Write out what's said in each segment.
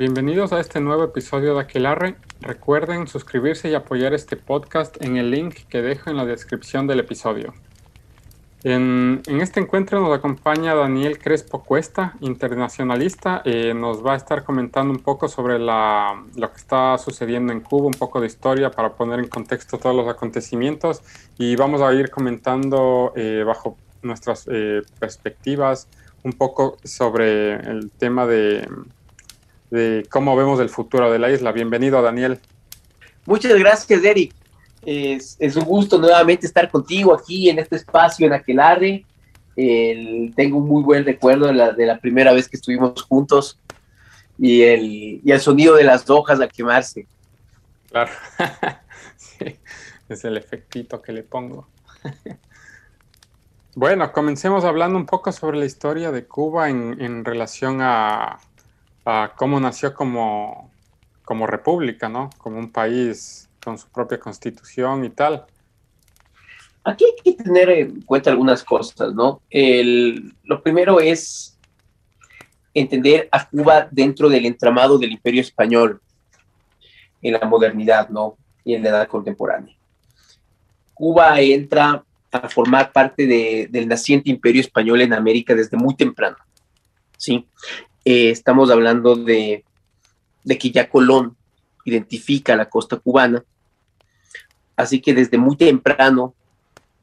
bienvenidos a este nuevo episodio de Aquelarre. Recuerden suscribirse y apoyar este podcast en el link que dejo en la descripción del episodio. En, este encuentro nos acompaña Daniel Crespo Cuesta, internacionalista. Eh, nos va a estar comentando un poco sobre lo que está sucediendo en Cuba, un poco de historia para poner en contexto todos los acontecimientos y vamos a ir comentando eh, bajo nuestras eh, perspectivas un poco sobre el tema de, de cómo vemos el futuro de la isla. Bienvenido, Daniel. Muchas gracias, Eric. Es, un gusto nuevamente estar contigo aquí en este espacio en Aquelarre. tengo un muy buen recuerdo de la, primera vez que estuvimos juntos y el, y el sonido de las hojas al quemarse. Claro, es el efectito que le pongo. bueno, comencemos hablando un poco sobre la historia de Cuba en, relación a, a, cómo nació como, como república, ¿no? Como un país con su propia constitución y tal. Aquí hay que tener en cuenta algunas cosas, ¿no? lo primero es entender a Cuba dentro del entramado del imperio español en la modernidad, ¿no? Y en la edad contemporánea. Cuba entra a formar parte del naciente imperio español en América desde muy temprano, ¿sí? Eh, estamos hablando de, que ya Colón identifica la costa cubana. Así que desde muy temprano,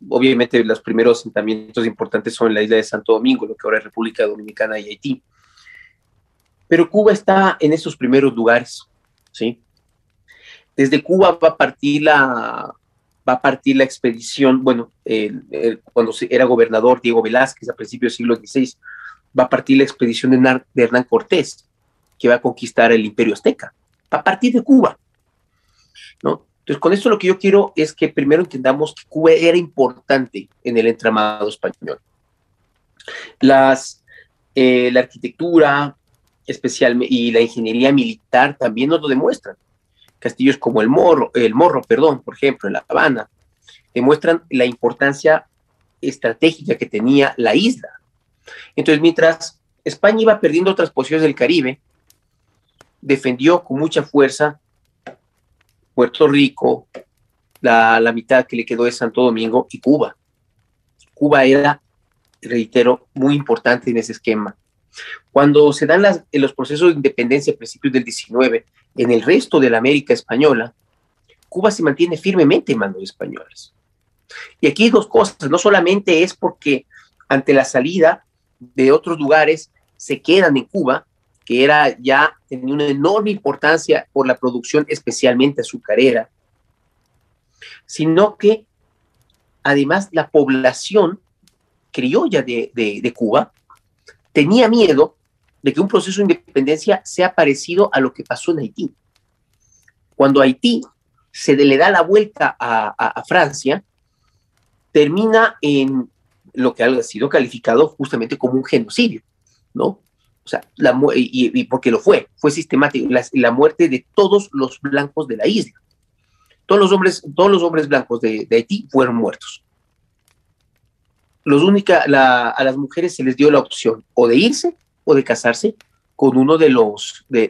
obviamente los primeros asentamientos importantes son la isla de Santo Domingo, lo que ahora es República Dominicana y Haití. Pero Cuba está en esos primeros lugares, ¿sí? Desde Cuba va a partir la, va a partir la expedición, bueno, cuando era gobernador Diego Velázquez a principios del siglo XVI, va a partir la expedición de, de Hernán Cortés, que va a conquistar el imperio azteca a partir de Cuba. ¿no? Entonces, con esto lo que yo quiero es que primero entendamos que Cuba era importante en el entramado español. Las, eh, la arquitectura especialmente y la ingeniería militar también nos lo demuestran. Castillos como el Morro, el Morro, perdón, por ejemplo, en La Habana, demuestran la importancia estratégica que tenía la isla. Entonces, mientras España iba perdiendo otras posiciones del Caribe, defendió con mucha fuerza Puerto Rico, la, mitad que le quedó de Santo Domingo y Cuba. Cuba era, reitero, muy importante en ese esquema. Cuando se dan los procesos de independencia a principios del 19 en el resto de la América española, Cuba se mantiene firmemente en manos españoles. Y aquí hay dos cosas, no solamente es porque ante la salida de otros lugares se quedan en Cuba, que era ya tenía una enorme importancia por la producción especialmente azucarera, sino que además la población criolla de, de, Cuba tenía miedo de que un proceso de independencia sea parecido a lo que pasó en Haití. Cuando Haití se le da la vuelta a, a, Francia, termina en lo que ha sido calificado justamente como un genocidio, ¿no? O sea, la, y, porque lo fue, fue sistemático, la, muerte de todos los blancos de la isla. Todos los hombres, todos los hombres blancos de, Haití fueron muertos. Los única, a las mujeres se les dio la opción o de irse o de casarse con uno de los, de,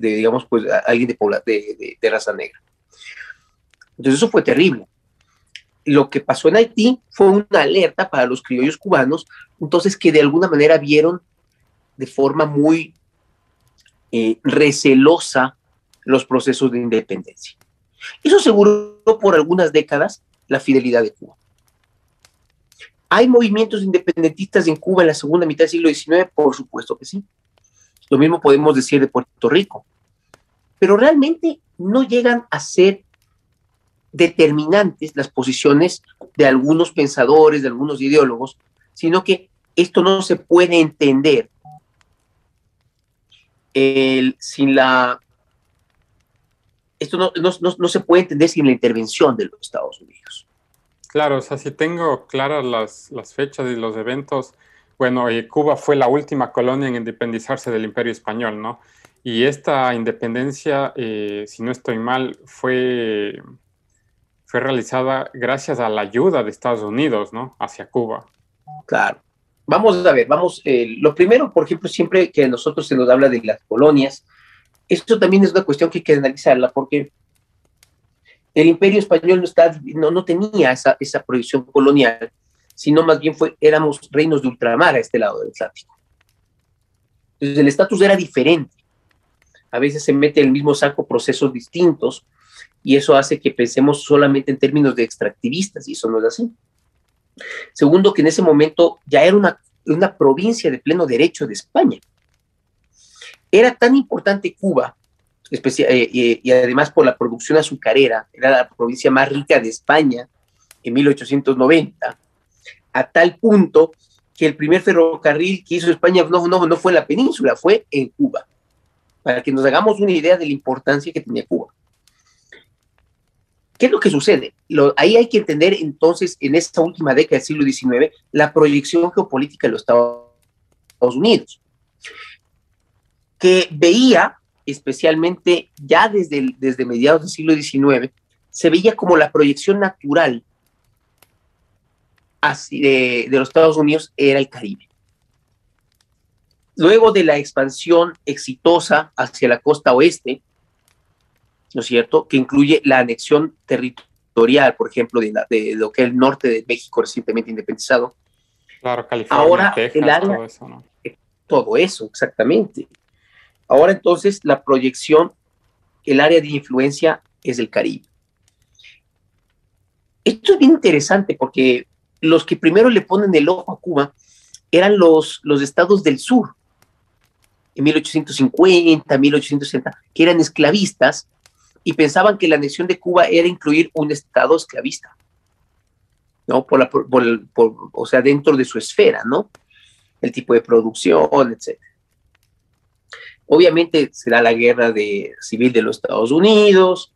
digamos, pues alguien de, de raza negra. Entonces eso fue terrible lo que pasó en Haití fue una alerta para los criollos cubanos, entonces que de alguna manera vieron de forma muy eh, recelosa los procesos de independencia. Eso aseguró por algunas décadas la fidelidad de Cuba. ¿Hay movimientos independentistas en Cuba en la segunda mitad del siglo XIX? Por supuesto que sí. Lo mismo podemos decir de Puerto Rico. Pero realmente no llegan a ser determinantes las posiciones de algunos pensadores, de algunos ideólogos, sino que esto no se puede entender sin la... Esto no, se puede entender sin la intervención de los Estados Unidos. Claro, o sea, si tengo claras las, fechas y los eventos, bueno, eh, Cuba fue la última colonia en independizarse del Imperio Español, ¿no? Y esta independencia, eh, si no estoy mal, fue, fue realizada gracias a la ayuda de Estados Unidos, ¿no? Hacia Cuba. Claro. vamos a ver, vamos, eh, lo primero, por ejemplo, siempre que a nosotros se nos habla de las colonias, esto también es una cuestión que hay que analizarla porque el imperio español no, está, no, no tenía esa, esa proyección colonial, sino más bien fue, éramos reinos de ultramar a este lado del Atlántico. Entonces el estatus era diferente. A veces se mete en el mismo saco procesos distintos y eso hace que pensemos solamente en términos de extractivistas y eso no es así. Segundo, que en ese momento ya era una, una provincia de pleno derecho de España. Era tan importante Cuba, eh, y, además por la producción azucarera, era la provincia más rica de España en 1890, a tal punto que el primer ferrocarril que hizo España no, no, no fue en la península, fue en Cuba, para que nos hagamos una idea de la importancia que tenía Cuba. ¿Qué es lo que sucede? ahí hay que entender entonces, en esta última década del siglo XIX, la proyección geopolítica de los Estados Unidos, que veía, especialmente ya desde, desde mediados del siglo XIX, se veía como la proyección natural de, de los Estados Unidos era el Caribe. Luego de la expansión exitosa hacia la costa oeste, ¿no es cierto?, que incluye la anexión territorial, por ejemplo, de, lo que es el norte de México recientemente independizado. Claro, California, Ahora, Texas, el área, todo eso, ¿no? Todo eso, exactamente. Ahora entonces la proyección, el área de influencia es el Caribe. Esto es bien interesante porque los que primero le ponen el ojo a Cuba eran los, los estados del sur, en 1850, 1860, que eran esclavistas y pensaban que la anexión de Cuba era incluir un estado esclavista, ¿no? Por la, por, o sea, dentro de su esfera, ¿no? El tipo de producción, etc. Obviamente será la guerra de, civil de los Estados Unidos,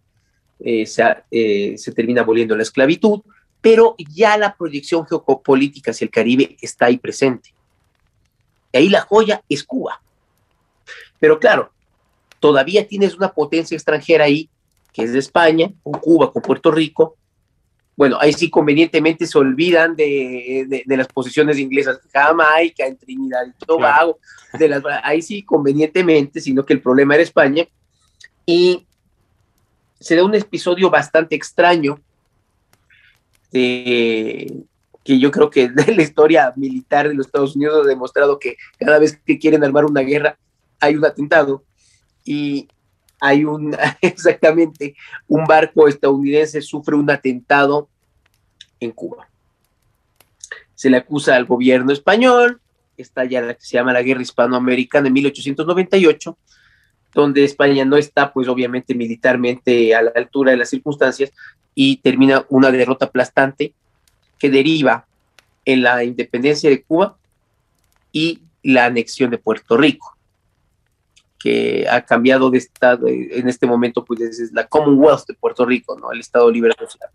eh, se, eh, se termina aboliendo la esclavitud, pero ya la proyección geopolítica hacia el Caribe está ahí presente. Y ahí la joya es Cuba. Pero claro, todavía tienes una potencia extranjera ahí, que es de España, con Cuba, con Puerto Rico. Bueno, ahí sí convenientemente se olvidan de, las posiciones inglesas Jamaica, en Trinidad y Tobago, de las, ahí sí convenientemente, sino que el problema era España. Y se da un episodio bastante extraño este, que yo creo que la historia militar de los Estados Unidos ha demostrado que cada vez que quieren armar una guerra hay un atentado y hay un, exactamente, un barco estadounidense sufre un atentado en Cuba. Se le acusa al gobierno español, está ya la que se llama la Guerra Hispanoamericana en 1898, donde España no está, pues obviamente militarmente a la altura de las circunstancias, y termina una derrota aplastante que deriva en la independencia de Cuba y la anexión de Puerto Rico, que ha cambiado de estado, en este momento pues es la Commonwealth de Puerto Rico, ¿no? El Estado Libre Asociado.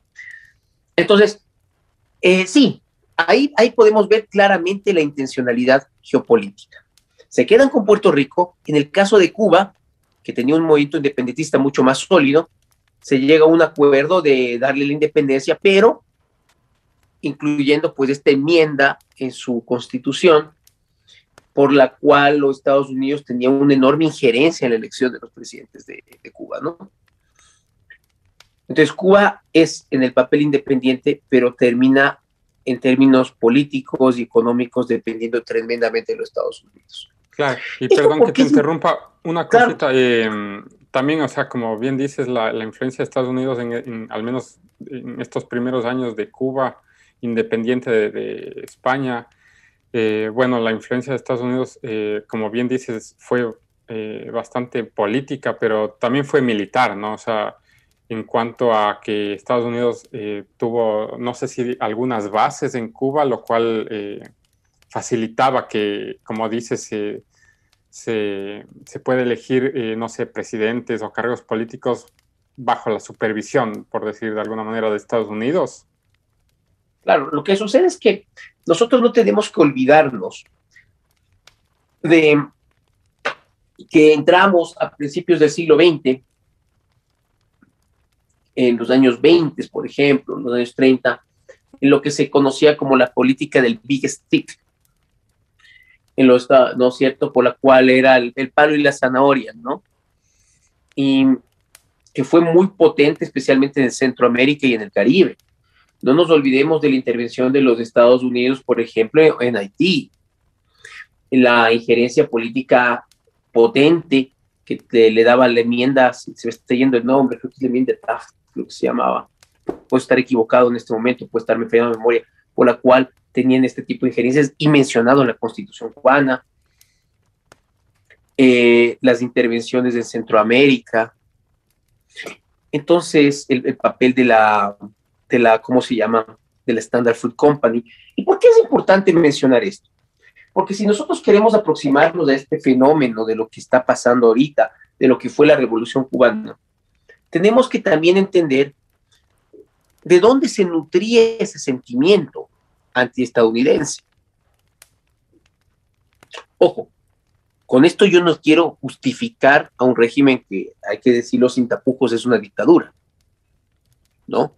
Entonces, eh, sí, ahí, ahí podemos ver claramente la intencionalidad geopolítica. Se quedan con Puerto Rico, en el caso de Cuba, que tenía un movimiento independentista mucho más sólido, se llega a un acuerdo de darle la independencia, pero incluyendo pues esta enmienda en su constitución por la cual los Estados Unidos tenían una enorme injerencia en la elección de los presidentes de, Cuba, ¿no? Entonces Cuba es en el papel independiente, pero termina en términos políticos y económicos dependiendo tremendamente de los Estados Unidos. Claro, y perdón que te interrumpa, una cosita, eh, también, o sea, como bien dices, la, influencia de Estados Unidos, en, al menos en estos primeros años de Cuba, independiente de, España, eh, bueno, la influencia de Estados Unidos, eh, como bien dices, fue eh, bastante política, pero también fue militar, ¿no? O sea, en cuanto a que Estados Unidos tuvo, no sé si algunas bases en Cuba, lo cual facilitaba que, como dices, se, puede elegir, eh, no sé, presidentes o cargos políticos bajo la supervisión, por decir de alguna manera, de Estados Unidos. Claro, lo que sucede es que nosotros no tenemos que olvidarnos de que entramos a principios del siglo XX, en los años 20, por ejemplo, en los años 30, en lo que se conocía como la política del Big Stick, en los, ¿no es cierto?, por la cual era el, palo y la zanahoria, ¿no? Y que fue muy potente, especialmente en Centroamérica y en el Caribe. No nos olvidemos de la intervención de los Estados Unidos, por ejemplo, en Haití, la injerencia política potente que le daba la enmienda, se me está yendo el nombre, creo que es la enmienda Taft, lo que se llamaba. Puedo estar equivocado en este momento, puedo estarme fallando en memoria, por la cual tenían este tipo de injerencias y mencionado en la Constitución cubana, eh, las intervenciones en Centroamérica. Entonces, el, papel de la, de la, ¿cómo se llama? De la Standard Food Company. ¿Y por qué es importante mencionar esto? Porque si nosotros queremos aproximarnos a este fenómeno de lo que está pasando ahorita, de lo que fue la revolución cubana, tenemos que también entender de dónde se nutría ese sentimiento antiestadounidense. Ojo, con esto yo no quiero justificar a un régimen que, hay que decirlo sin tapujos, es una dictadura, ¿no?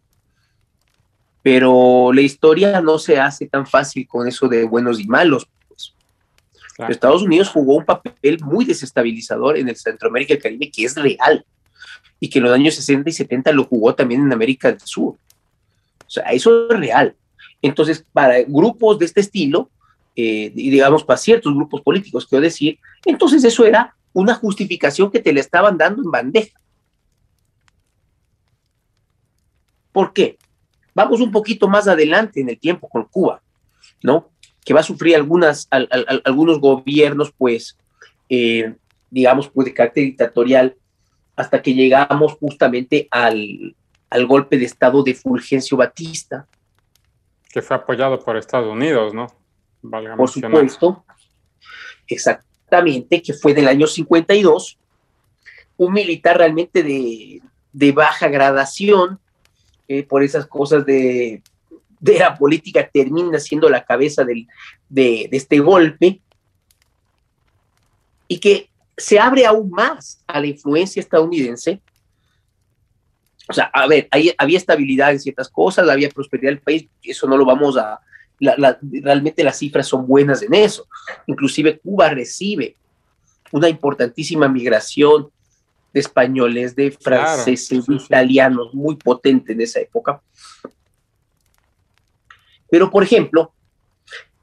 Pero la historia no se hace tan fácil con eso de buenos y malos. Pues. Estados Unidos jugó un papel muy desestabilizador en el Centroamérica y el Caribe, que es real, y que en los años 60 y 70 lo jugó también en América del Sur. O sea, eso es real. Entonces, para grupos de este estilo, eh, y digamos para ciertos grupos políticos, quiero decir, entonces eso era una justificación que te le estaban dando en bandeja. ¿Por qué? Vamos un poquito más adelante en el tiempo con Cuba, ¿no? Que va a sufrir algunas, algunos gobiernos, pues, eh, digamos, pues de carácter dictatorial, hasta que llegamos justamente al, al golpe de Estado de Fulgencio Batista, que fue apoyado por Estados Unidos, ¿no? por supuesto, exactamente, que fue del año 52, un militar realmente de, baja gradación, por esas cosas de, la política, termina siendo la cabeza de, de este golpe, y que se abre aún más a la influencia estadounidense o sea, a ver, había estabilidad en ciertas cosas, había prosperidad del país, eso no lo vamos a, realmente las cifras son buenas en eso. Inclusive Cuba recibe una importantísima migración de españoles, de franceses, de italianos, muy potente en esa época. Pero, por ejemplo,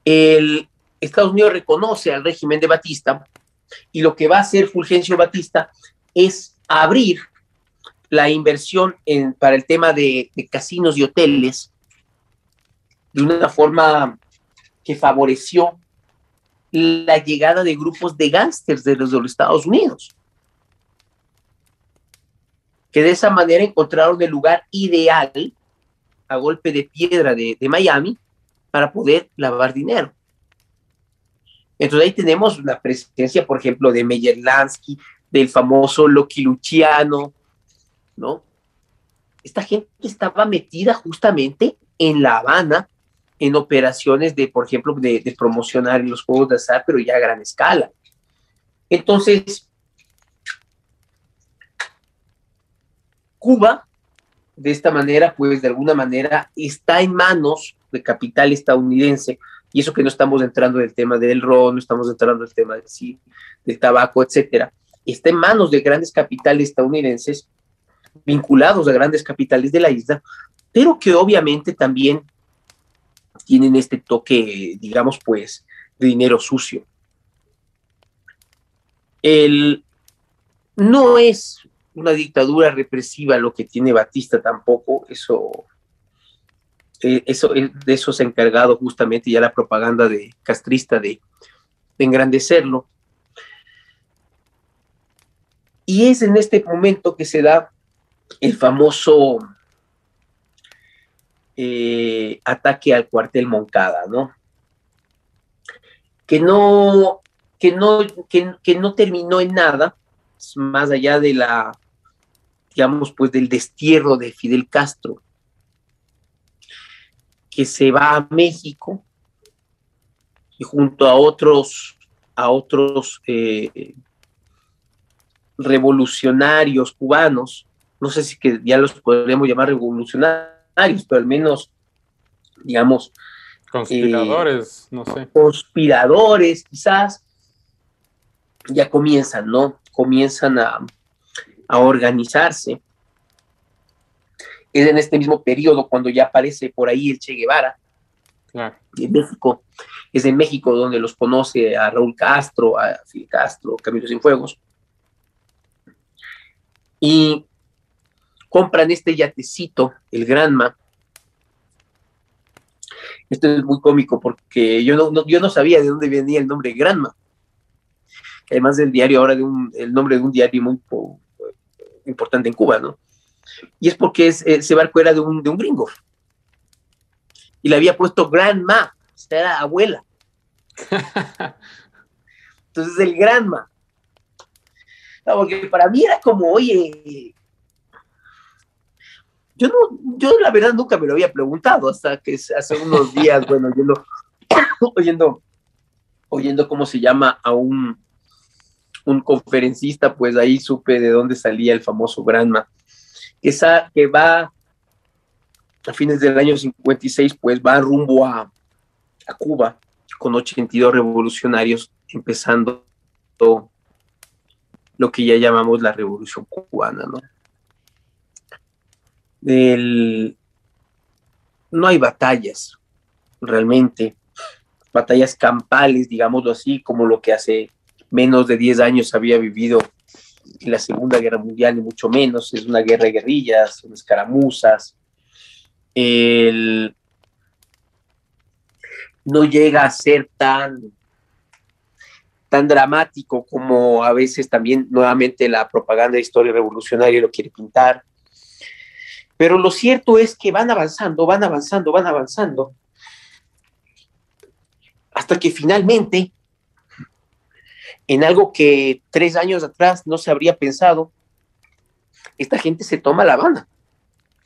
el Estados Unidos reconoce al régimen de Batista y lo que va a hacer Fulgencio Batista es abrir la inversión en, para el tema de, casinos y hoteles de una forma que favoreció la llegada de grupos de gángsters de los, Estados Unidos, que de esa manera encontraron el lugar ideal a golpe de piedra de, de Miami para poder lavar dinero. Entonces ahí tenemos la presencia, por ejemplo, de Meyer Lansky, del famoso Loki Luciano, ¿no? Esta gente estaba metida justamente en La Habana en operaciones de, por ejemplo, de, promocionar los juegos de azar, pero ya a gran escala. Entonces, Cuba, de esta manera, pues de alguna manera está en manos de capital estadounidense, y eso que no estamos entrando en el tema del ron, no estamos entrando en el tema del, tabaco, etcétera, está en manos de grandes capitales estadounidenses vinculados a grandes capitales de la isla, pero que obviamente también tienen este toque, digamos, pues, de dinero sucio. El, no es una dictadura represiva lo que tiene Batista tampoco, eso, eh, eso de eso se ha encargado justamente ya la propaganda de castrista de, de engrandecerlo. Y es en este momento que se da el famoso eh, ataque al cuartel Moncada, ¿no? Que no, que no, que, no terminó en nada, más allá de la, digamos, pues del destierro de Fidel Castro, que se va a México y junto a otros, a otros eh, revolucionarios cubanos, no sé si que ya los podríamos llamar revolucionarios, pero al menos, digamos, Conspiradores, no sé. Conspiradores, quizás. Ya comienzan, ¿no? Comienzan a, a organizarse. Es en este mismo periodo cuando ya aparece por ahí el Che Guevara. En México. Es en México donde los conoce a Raúl Castro, a Fidel Castro, Camilo Cienfuegos. Y compran este yatecito, el Granma. Esto es muy cómico porque yo no, yo no sabía de dónde venía el nombre Granma. Además del diario ahora de un, el nombre de un diario muy importante en Cuba, ¿no? Y es porque es, ese barco era de un, de un gringo. Y le había puesto Grandma, o sea, era abuela. Entonces el Grandma. porque para mí era como, oye, yo no, yo la verdad nunca me lo había preguntado hasta que hace unos días, bueno, oyendo, oyendo, oyendo cómo se llama a un, un conferencista, pues ahí supe de dónde salía el famoso Granma, que, que va a fines del año 56, pues va rumbo a, a Cuba con 82 revolucionarios, empezando lo que ya llamamos la revolución cubana, ¿no? no hay batallas, realmente, batallas campales, digámoslo así, como lo que hace menos de 10 años había vivido la Segunda Guerra Mundial, ni mucho menos, es una guerra de guerrillas, son escaramuzas. no llega a ser tan, tan dramático como a veces también nuevamente la propaganda de historia revolucionaria lo quiere pintar. Pero lo cierto es que van avanzando, van avanzando, van avanzando, hasta que finalmente, en algo que tres años atrás no se habría pensado, esta gente se toma La Habana.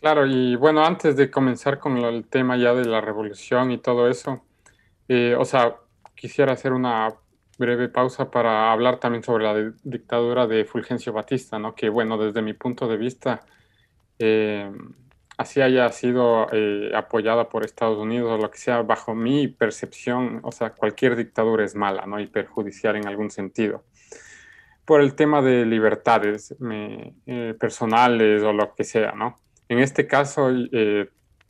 Claro, y bueno, antes de comenzar con el tema ya de la revolución y todo eso, eh, o sea, quisiera hacer una breve pausa para hablar también sobre la dictadura de Fulgencio Batista, ¿no? Que bueno, desde mi punto de vista, eh, así haya sido eh, apoyada por Estados Unidos o lo que sea, bajo mi percepción, o sea, cualquier dictadura es mala, ¿no? Y perjudicial en algún sentido. Por el tema de libertades eh, personales o lo que sea, ¿no? En este caso,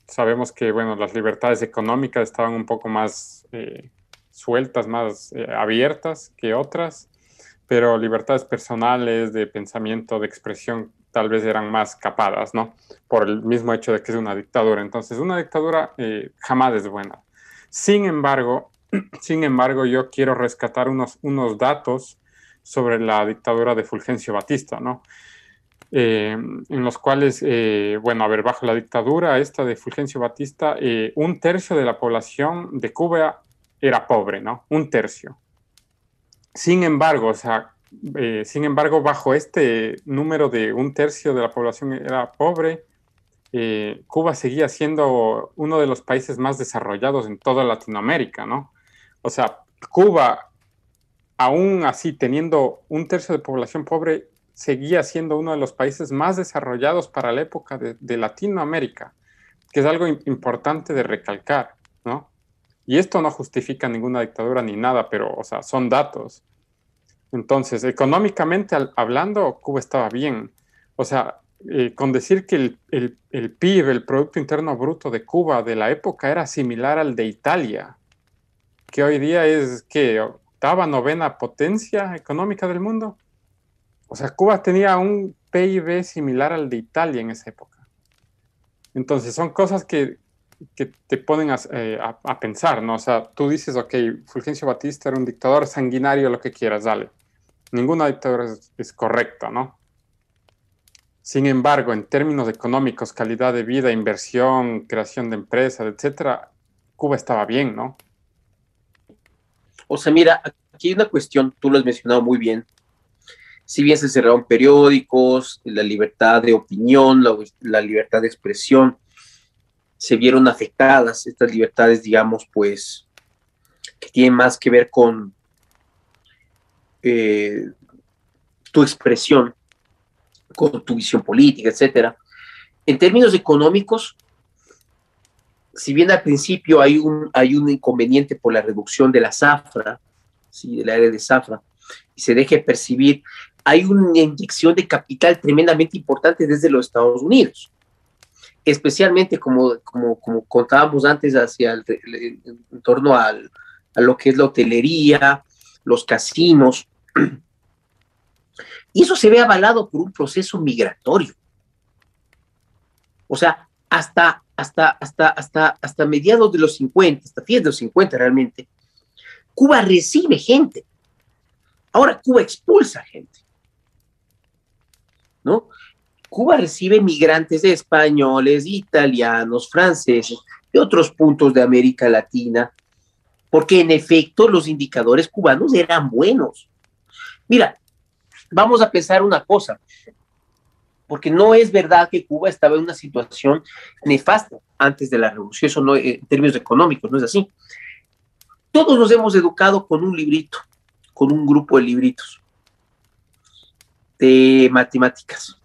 sabemos que, bueno, las libertades económicas estaban un poco más sueltas, más abiertas que otras, pero libertades personales, de pensamiento, de expresión, tal vez eran más capadas, ¿no? Por el mismo hecho de que es una dictadura. Entonces, una dictadura eh, jamás es buena. Sin embargo, sin embargo, yo quiero rescatar unos, unos datos sobre la dictadura de Fulgencio Batista, ¿no? Eh, en los cuales, eh, bueno, a ver, bajo la dictadura esta de Fulgencio Batista, un tercio de la población de Cuba era pobre, ¿no? Un tercio. Sin embargo, o sea, eh, sin embargo, bajo este número de un tercio de la población era pobre, eh, Cuba seguía siendo uno de los países más desarrollados en toda Latinoamérica, ¿no? O sea, Cuba, aún así teniendo un tercio de población pobre, seguía siendo uno de los países más desarrollados para la época de, de Latinoamérica, que es algo importante de recalcar, ¿no? Y esto no justifica ninguna dictadura ni nada, pero, o sea, son datos. Entonces, económicamente hablando, Cuba estaba bien. O sea, eh, con decir que el, el, PIB, el Producto Interno Bruto de Cuba de la época era similar al de Italia, que hoy día es que octava, novena potencia económica del mundo. O sea, Cuba tenía un PIB similar al de Italia en esa época. Entonces, son cosas que, que te ponen eh, a, a, pensar, ¿no? O sea, tú dices, ok, Fulgencio Batista era un dictador sanguinario, lo que quieras, dale ninguna dictadura es, correcta, ¿no? Sin embargo, en términos económicos, calidad de vida, inversión, creación de empresas, etcétera, Cuba estaba bien, ¿no? O sea, mira, aquí hay una cuestión, tú lo has mencionado muy bien. Si bien se cerraron periódicos, la libertad de opinión, la libertad de expresión, se vieron afectadas estas libertades, digamos, pues, que tienen más que ver con, eh, tu expresión, con tu visión política, etcétera. En términos económicos, si bien al principio hay un, hay un inconveniente por la reducción de la zafra, ¿sí? del área de zafra, y se deje percibir, hay una inyección de capital tremendamente importante desde los Estados Unidos, especialmente como, como, como contábamos antes hacia el, en torno al, a lo que es la hotelería, los casinos. Y eso se ve avalado por un proceso migratorio. O sea, hasta, hasta, hasta, hasta, hasta mediados de los 50, hasta fines de los 50 realmente, Cuba recibe gente. Ahora Cuba expulsa gente. ¿No? Cuba recibe migrantes de españoles, italianos, franceses, de otros puntos de América Latina, porque en efecto los indicadores cubanos eran buenos. Mira, vamos a pensar una cosa, porque no es verdad que Cuba estaba en una situación nefasta antes de la revolución, eso no en términos económicos, no es así. Todos nos hemos educado con un librito, con un grupo de libritos de matemáticas.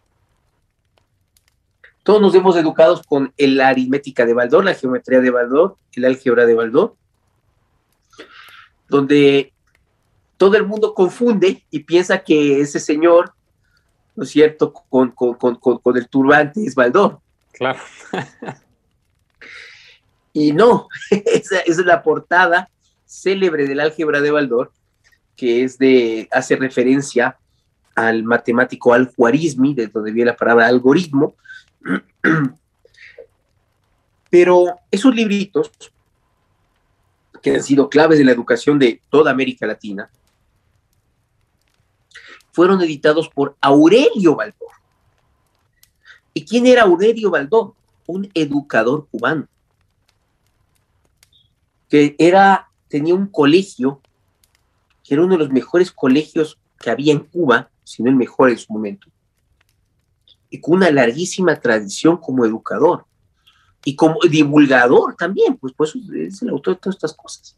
Todos nos hemos educado con la aritmética de Baldor, la geometría de Baldor, el álgebra de Baldor, donde todo el mundo confunde y piensa que ese señor, ¿no es cierto?, con, con, el turbante es Baldor. Claro. y no, esa, es la portada célebre del álgebra de Baldor, que es de, hace referencia al matemático Al-Khwarizmi, de donde viene la palabra algoritmo. Pero esos libritos que han sido claves de la educación de toda América Latina, fueron editados por Aurelio Baldor. ¿Y quién era Aurelio Baldor? Un educador cubano, que era, tenía un colegio, que era uno de los mejores colegios que había en Cuba, si no el mejor en su momento, y con una larguísima tradición como educador y como divulgador también, pues, pues es el autor de todas estas cosas.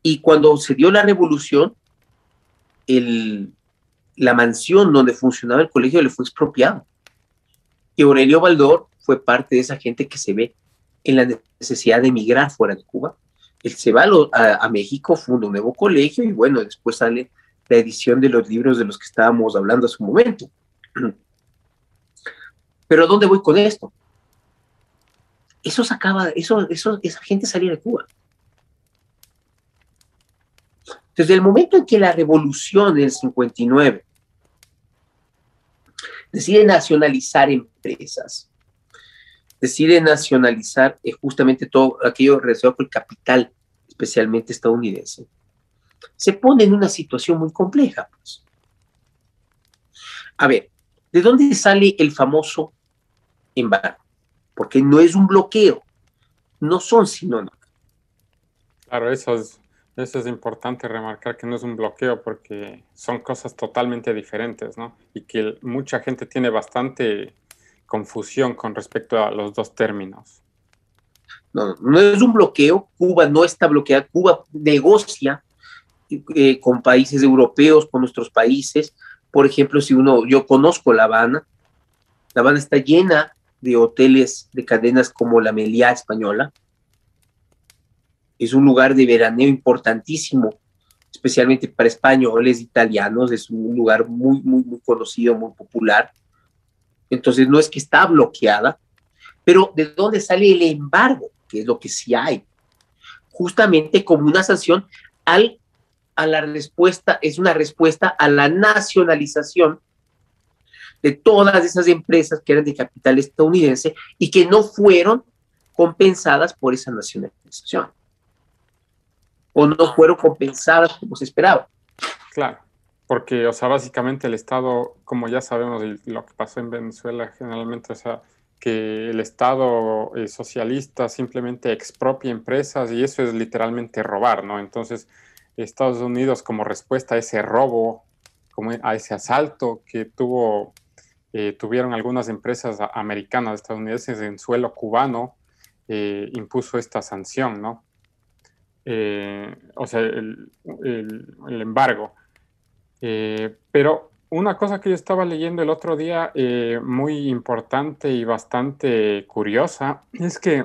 Y cuando se dio la revolución, el, la mansión donde funcionaba el colegio le fue expropiado. Y Aurelio Baldor fue parte de esa gente que se ve en la necesidad de emigrar fuera de Cuba. Él se va a, a, México, funda un nuevo colegio y bueno, después sale la edición de los libros de los que estábamos hablando hace un momento. Pero ¿a dónde voy con esto? Eso sacaba, eso, eso, esa gente salía de Cuba. Desde el momento en que la revolución del 59 decide nacionalizar empresas, decide nacionalizar eh, justamente todo aquello relacionado con el capital, especialmente estadounidense, se pone en una situación muy compleja. Pues. A ver, ¿de dónde sale el famoso embargo? porque no es un bloqueo, no son sinónimos. Claro, eso es, eso es importante remarcar que no es un bloqueo porque son cosas totalmente diferentes, ¿no? Y que mucha gente tiene bastante confusión con respecto a los dos términos. No, no es un bloqueo, Cuba no está bloqueada, Cuba negocia eh, con países europeos, con nuestros países. Por ejemplo, si uno, yo conozco La Habana, La Habana está llena de hoteles de cadenas como la Meliá Española. Es un lugar de veraneo importantísimo, especialmente para españoles, italianos. Es un lugar muy, muy, muy conocido, muy popular. Entonces, no es que está bloqueada, pero ¿de dónde sale el embargo? Que es lo que sí hay. Justamente como una sanción al, a la respuesta, es una respuesta a la nacionalización de todas esas empresas que eran de capital estadounidense y que no fueron compensadas por esa nacionalización. O no fueron compensadas como se esperaba. Claro, porque, o sea, básicamente el Estado, como ya sabemos lo que pasó en Venezuela generalmente, o sea, que el Estado eh, socialista simplemente expropia empresas y eso es literalmente robar, ¿no? Entonces, Estados Unidos como respuesta a ese robo, como a ese asalto que tuvo eh, tuvieron algunas empresas americanas, estadounidenses en suelo cubano, eh, impuso esta sanción, ¿no? Eh, o sea, el, embargo. pero una cosa que yo estaba leyendo el otro día, muy importante y bastante curiosa, es que,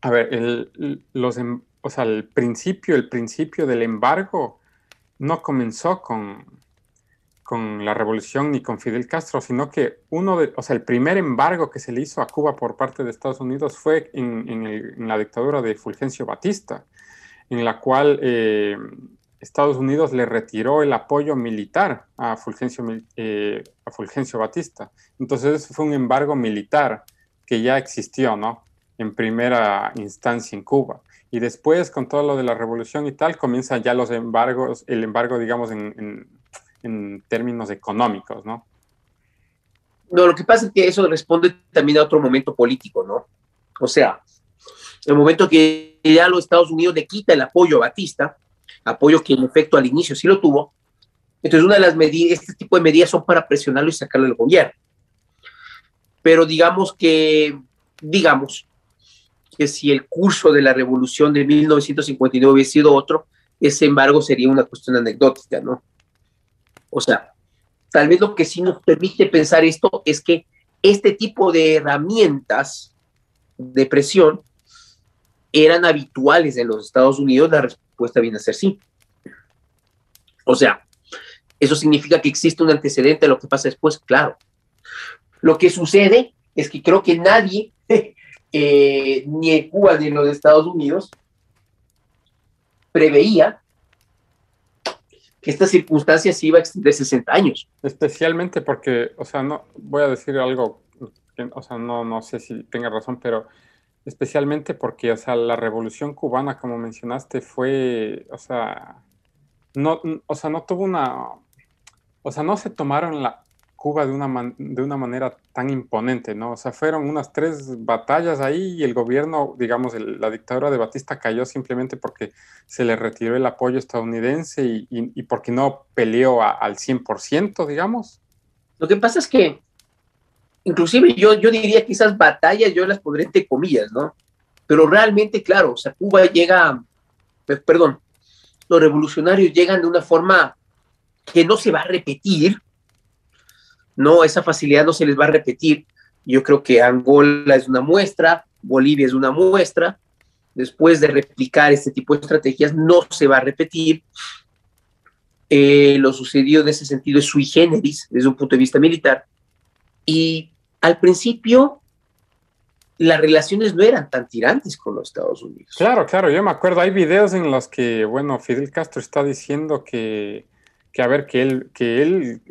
a ver, el, los, em, o sea, el principio, el principio del embargo no comenzó con, con la revolución ni con Fidel Castro, sino que uno de, o sea, el primer embargo que se le hizo a Cuba por parte de Estados Unidos fue en, en, la dictadura de Fulgencio Batista, en la cual eh, Estados Unidos le retiró el apoyo militar a Fulgencio, eh, a Fulgencio Batista. Entonces fue un embargo militar que ya existió, ¿no? En primera instancia en Cuba. Y después, con todo lo de la revolución y tal, comienzan ya los embargos, el embargo, digamos, en, en, términos económicos, ¿no? No, lo que pasa es que eso responde también a otro momento político, ¿no? O sea, el momento que ya los Estados Unidos le quita el apoyo a Batista, apoyo que en efecto al inicio sí lo tuvo, entonces una de las medidas, este tipo de medidas son para presionarlo y sacarlo del gobierno. Pero digamos que, digamos, que si el curso de la revolución de 1959 hubiese sido otro, ese embargo sería una cuestión anecdótica, ¿no? O sea, tal vez lo que sí nos permite pensar esto es que este tipo de herramientas de presión eran habituales en los Estados Unidos, la respuesta viene a ser sí. O sea, ¿eso significa que existe un antecedente a lo que pasa después? Claro. Lo que sucede es que creo que nadie eh, ni en Cuba ni en los Estados Unidos preveía que esta circunstancia se iba a extender 60 años. Especialmente porque, o sea, no voy a decir algo, o sea, no, no sé si tenga razón, pero especialmente porque, o sea, la revolución cubana, como mencionaste, fue, o sea, no, o sea, no tuvo una, o sea, no se tomaron la, Cuba de una, de una manera tan imponente, ¿no? O sea, fueron unas tres batallas ahí y el gobierno, digamos, la dictadura de Batista cayó simplemente porque se le retiró el apoyo estadounidense y, y, porque no peleó al 100%, digamos. Lo que pasa es que, inclusive yo, yo diría que esas batallas yo las pondré entre comillas, ¿no? Pero realmente, claro, o sea, Cuba llega, perdón, los revolucionarios llegan de una forma que no se va a repetir, no, esa facilidad no se les va a repetir. Yo creo que Angola es una muestra, Bolivia es una muestra. Después de replicar este tipo de estrategias, no se va a repetir. Eh, lo sucedido en ese sentido es sui generis desde un punto de vista militar. Y al principio, las relaciones no eran tan tirantes con los Estados Unidos. Claro, claro, yo me acuerdo, hay videos en los que, bueno, Fidel Castro está diciendo que, que a ver, que él, que él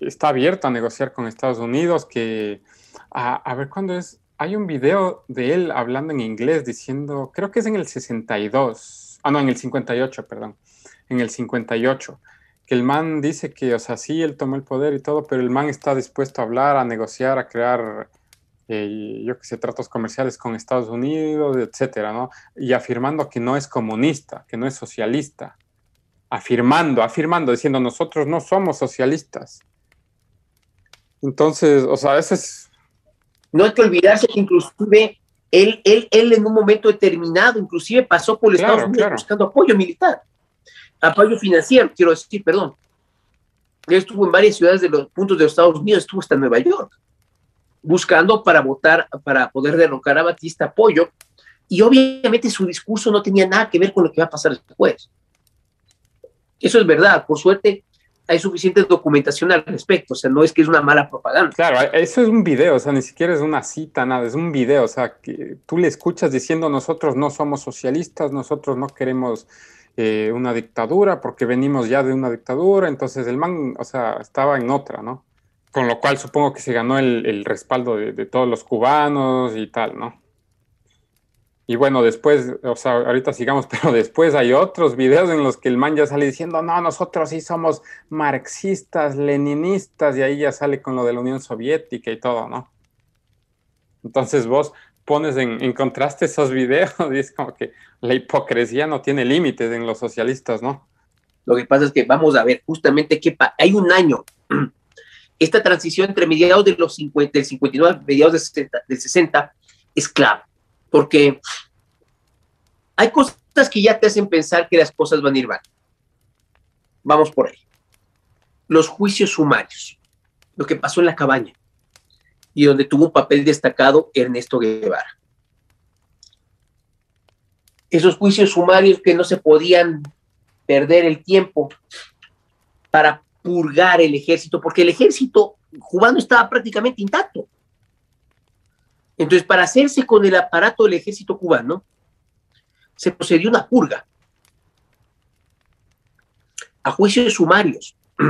está abierto a negociar con Estados Unidos, que a, ver cuándo es, hay un video de él hablando en inglés diciendo, creo que es en el 62, ah no, en el 58, perdón, en el 58, que el man dice que, o sea, sí, él tomó el poder y todo, pero el man está dispuesto a hablar, a negociar, a crear, eh, yo qué sé, tratos comerciales con Estados Unidos, etcétera, ¿no? Y afirmando que no es comunista, que no es socialista, afirmando, afirmando, diciendo nosotros no somos socialistas. Entonces, o sea, ese es... No hay que olvidarse que inclusive él, él, él en un momento determinado, inclusive pasó por el Estados Unidos buscando apoyo militar, apoyo financiero, quiero decir, perdón. Él estuvo en varias ciudades de los puntos de los Estados Unidos, estuvo hasta Nueva York, buscando para votar, para poder derrocar a Batista apoyo, y obviamente su discurso no tenía nada que ver con lo que va a pasar después. Eso es verdad. Por suerte, hay suficiente documentación al respecto. O sea, no es que es una mala propaganda. Claro, eso es un video. O sea, ni siquiera es una cita, nada. Es un video. O sea, que tú le escuchas diciendo nosotros no somos socialistas, nosotros no queremos eh, una dictadura porque venimos ya de una dictadura. Entonces el man, o sea, estaba en otra, ¿no? Con lo cual supongo que se ganó el, respaldo de todos los cubanos y tal, ¿no? Y bueno, después, o sea, ahorita sigamos, pero después hay otros videos en los que el man ya sale diciendo, no, nosotros sí somos marxistas, leninistas, y ahí ya sale con lo de la Unión Soviética y todo, ¿no? Entonces vos pones en, contraste esos videos y es como que la hipocresía no tiene límites en los socialistas, ¿no? Lo que pasa es que vamos a ver justamente qué hay un año. Esta transición entre mediados de los 50, del 59 mediados del 60, del 60 es clave porque hay cosas que ya te hacen pensar que las cosas van a ir mal. Vamos por ahí. los juicios sumarios, lo que pasó en la cabaña, y donde tuvo un papel destacado Ernesto Guevara. Esos juicios sumarios que no se podían perder el tiempo para purgar el ejército, porque el ejército cubano estaba prácticamente intacto. Entonces, para hacerse con el aparato del ejército cubano, se procedió una purga a juicios sumarios,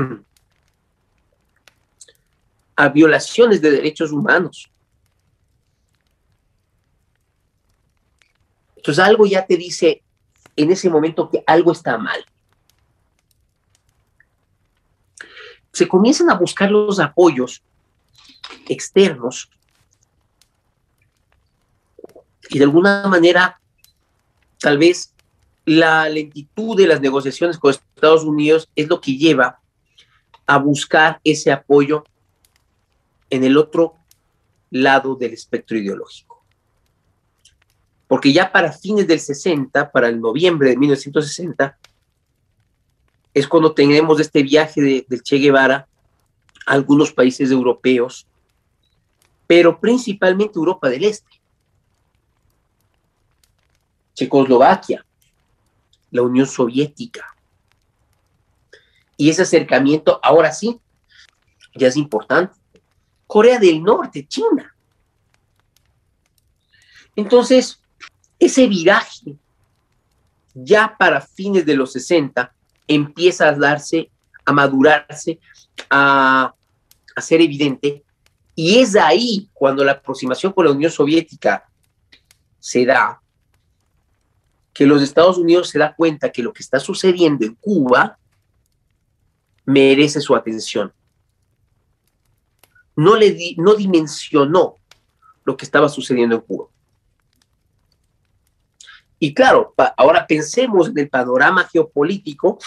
a violaciones de derechos humanos. Entonces algo ya te dice en ese momento que algo está mal. Se comienzan a buscar los apoyos externos y de alguna manera tal vez la lentitud de las negociaciones con Estados Unidos es lo que lleva a buscar ese apoyo en el otro lado del espectro ideológico. Porque ya para fines del 60, para el noviembre de 1960, es cuando tenemos este viaje de, Che Guevara a algunos países europeos, pero principalmente Europa del Este. Checoslovaquia, la Unión Soviética. Y ese acercamiento, ahora sí, ya es importante. Corea del Norte, China. Entonces, ese viraje, ya para fines de los 60, empieza a darse, a madurarse, a, a ser evidente. Y es ahí cuando la aproximación con la Unión Soviética se da, que los Estados Unidos se da cuenta que lo que está sucediendo en Cuba merece su atención. No, le no dimensionó lo que estaba sucediendo en Cuba. Y claro, ahora pensemos en el panorama geopolítico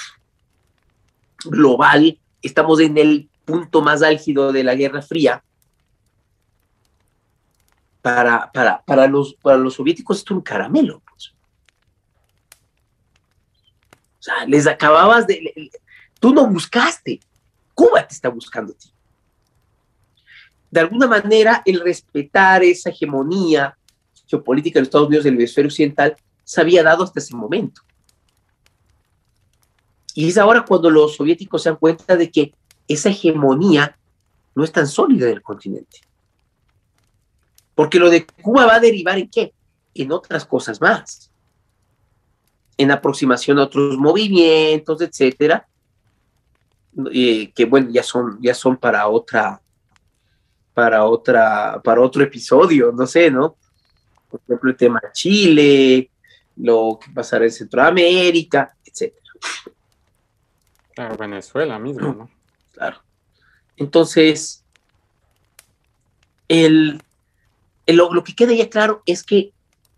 global. Estamos en el punto más álgido de la Guerra Fría. Para, para, para, los, para los soviéticos esto es un caramelo. Pues les acababas de... Tú no buscaste, Cuba te está buscando a ti. De alguna manera, el respetar esa hegemonía geopolítica de los Estados Unidos del hemisferio occidental se había dado hasta ese momento. Y es ahora cuando los soviéticos se dan cuenta de que esa hegemonía no es tan sólida en el continente. Porque lo de Cuba va a derivar en qué? En otras cosas más en aproximación a otros movimientos, etcétera, eh, que bueno, ya son, ya son para otra, para otra, para otro episodio, no sé, ¿no? Por ejemplo, el tema Chile, lo que pasará en Centroamérica, etcétera. Claro, Venezuela mismo, ¿no? Claro. Entonces, el, lo que queda ya claro es que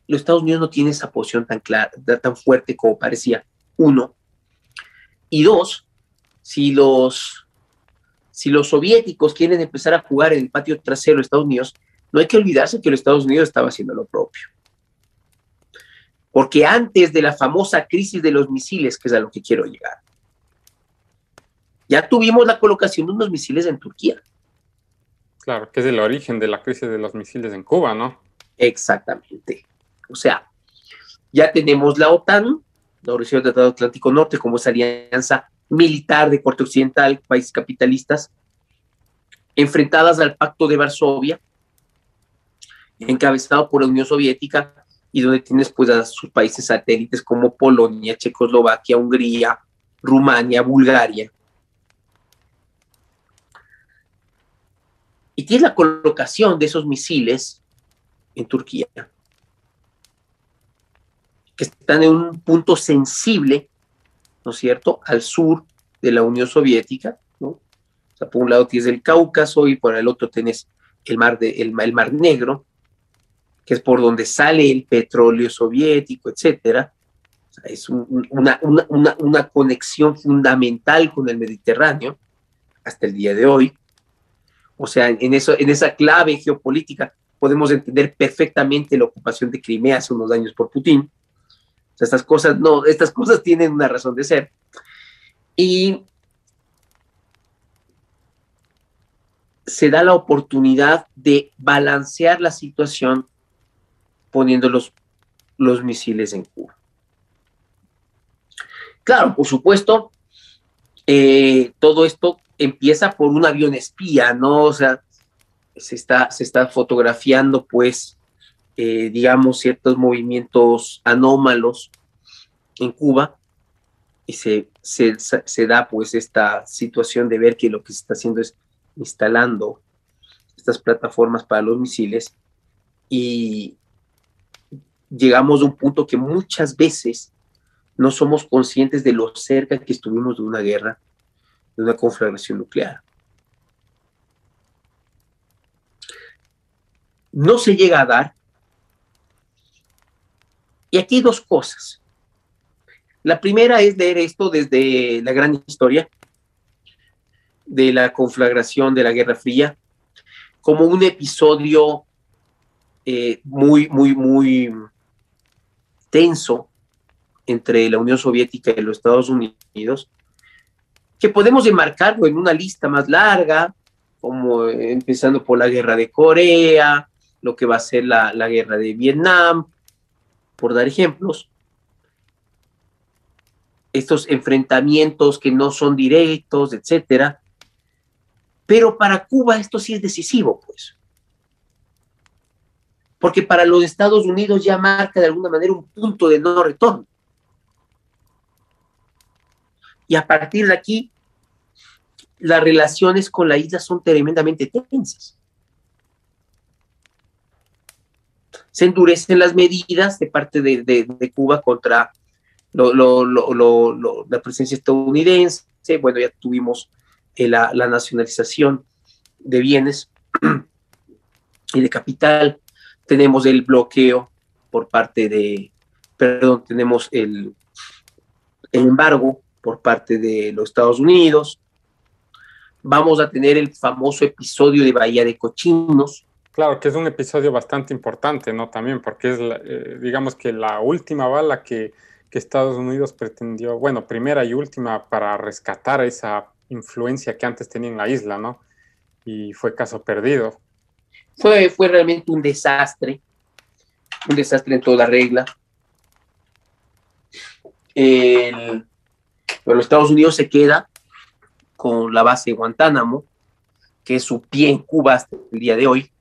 los Estados Unidos no tienen esa posición tan clara, tan fuerte como parecía, uno. Y dos, si los, si los soviéticos quieren empezar a jugar en el patio trasero de Estados Unidos, no hay que olvidarse que los Estados Unidos estaba haciendo lo propio. Porque antes de la famosa crisis de los misiles, que es a lo que quiero llegar, ya tuvimos la colocación de unos misiles en Turquía. Claro, que es el origen de la crisis de los misiles en Cuba, ¿no? Exactamente. O sea, ya tenemos la OTAN, la Organización del Tratado Atlántico Norte, como esa alianza militar de corte occidental, países capitalistas, enfrentadas al Pacto de Varsovia, encabezado por la Unión Soviética, y donde tienes pues a sus países satélites como Polonia, Checoslovaquia, Hungría, Rumania, Bulgaria. Y tienes la colocación de esos misiles en Turquía que están en un punto sensible, ¿no es cierto?, al sur de la Unión Soviética, ¿no? O sea, por un lado tienes el Cáucaso y por el otro tienes el mar, de, el, mar Negro, que es por donde sale el petróleo soviético, etcétera. O sea, es una, una, una, conexión fundamental con el Mediterráneo hasta el día de hoy. O sea, en, eso, en esa clave geopolítica podemos entender perfectamente la ocupación de Crimea hace unos años por Putin estas cosas, no, estas cosas tienen una razón de ser. Y se da la oportunidad de balancear la situación poniendo los, los misiles en Cuba. Claro, por supuesto, eh, todo esto empieza por un avión espía, ¿no? O sea, se está, se está fotografiando, pues, eh, digamos, ciertos movimientos anómalos en Cuba y se, se, se, da, pues, esta situación de ver que lo que se está haciendo es instalando estas plataformas para los misiles y llegamos a un punto que muchas veces no somos conscientes de lo cerca que estuvimos de una guerra, de una conflagración nuclear. No se llega a dar. Y aquí dos cosas. La primera es leer esto desde la gran historia de la conflagración de la Guerra Fría como un episodio eh, muy, muy, muy tenso entre la Unión Soviética y los Estados Unidos, que podemos enmarcarlo en una lista más larga, como empezando por la guerra de Corea, lo que va a ser la, la guerra de Vietnam, por dar ejemplos. Estos enfrentamientos que no son directos, etcétera. Pero para Cuba esto sí es decisivo, pues. Porque para los Estados Unidos ya marca de alguna manera un punto de no retorno. Y a partir de aquí, las relaciones con la isla son tremendamente tensas. Se endurecen las medidas de parte de, Cuba contra la presencia estadounidense. Bueno, ya tuvimos eh, la, nacionalización de bienes y de capital. Tenemos el bloqueo por parte de, perdón, tenemos el embargo por parte de los Estados Unidos. Vamos a tener el famoso episodio de Bahía de Cochinos. Claro, que es un episodio bastante importante, ¿no? También porque es, eh, digamos que la última bala que, Estados Unidos pretendió, bueno, primera y última para rescatar esa influencia que antes tenía en la isla, ¿no? Y fue caso perdido. Fue, fue realmente un desastre, un desastre en toda regla. El, pero Estados Unidos se queda con la base Guantánamo, que es su pie en Cuba hasta el día de hoy,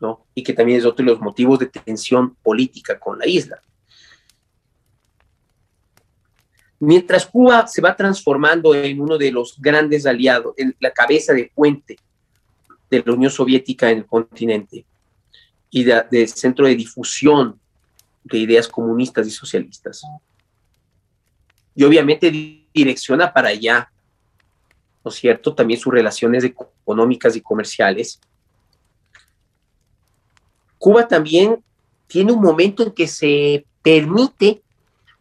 ¿no? y que también es otro de los motivos de tensión política con la isla. Mientras Cuba se va transformando en uno de los grandes aliados, en la cabeza de puente de la Unión Soviética en el continente y de, de centro de difusión de ideas comunistas y socialistas y obviamente direcciona para allá, ¿no es cierto? También sus relaciones económicas y comerciales. Cuba también tiene un momento en que se permite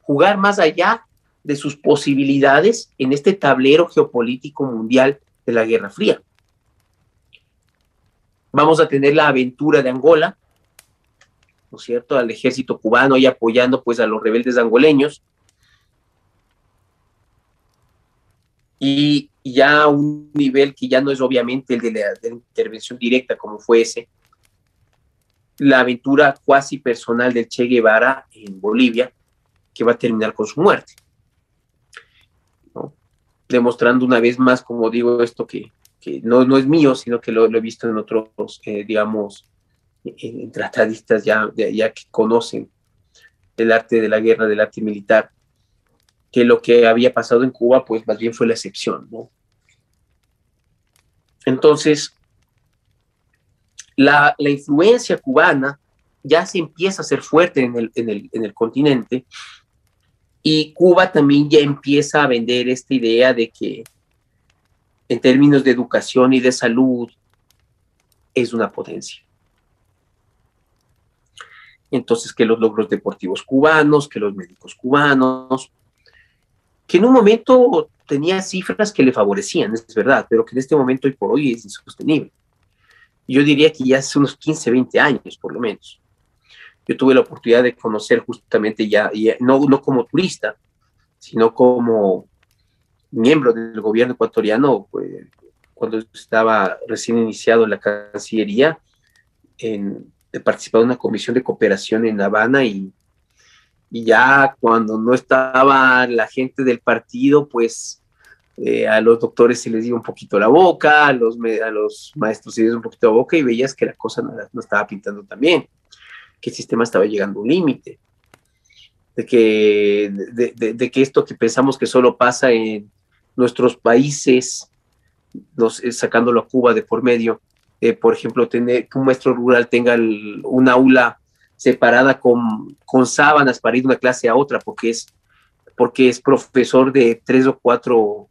jugar más allá de sus posibilidades en este tablero geopolítico mundial de la Guerra Fría. Vamos a tener la aventura de Angola, ¿no es cierto?, al ejército cubano y apoyando pues a los rebeldes angoleños, y ya un nivel que ya no es obviamente el de la, intervención directa como fue ese, la aventura cuasi personal del Che Guevara en Bolivia, que va a terminar con su muerte. Demostrando una vez más, como digo, esto que, que no, no, es mío, sino que lo, he visto en otros, eh, digamos, en, tratadistas ya, ya que conocen el arte de la guerra, del arte militar, que lo que había pasado en Cuba, pues más bien fue la excepción, ¿no? Entonces, la, influencia cubana ya se empieza a ser fuerte en el, en el continente y Cuba también ya empieza a vender esta idea de que en términos de educación y de salud es una potencia. Entonces, que los logros deportivos cubanos, que los médicos cubanos, que en un momento tenía cifras que le favorecían, es verdad, pero que en este momento y por hoy es insostenible. Yo diría que ya hace unos 15, 20 años, por lo menos. Yo tuve la oportunidad de conocer justamente ya, no, no como turista, sino como miembro del gobierno ecuatoriano, pues, cuando estaba recién iniciado en la Cancillería, en, he participado en una comisión de cooperación en La Habana y ya cuando no estaba la gente del partido, pues eh, a los doctores se les dio un poquito la boca, a los, a los maestros se les dio un poquito la boca y veías que la cosa no, no estaba pintando tan bien, que el sistema estaba llegando a un límite, de que, de, de, que esto que pensamos que solo pasa en nuestros países, eh, sacándolo a Cuba de por medio, eh, por ejemplo, tener que un maestro rural tenga un aula separada con, con sábanas para ir de una clase a otra, porque es, porque es profesor de tres o cuatro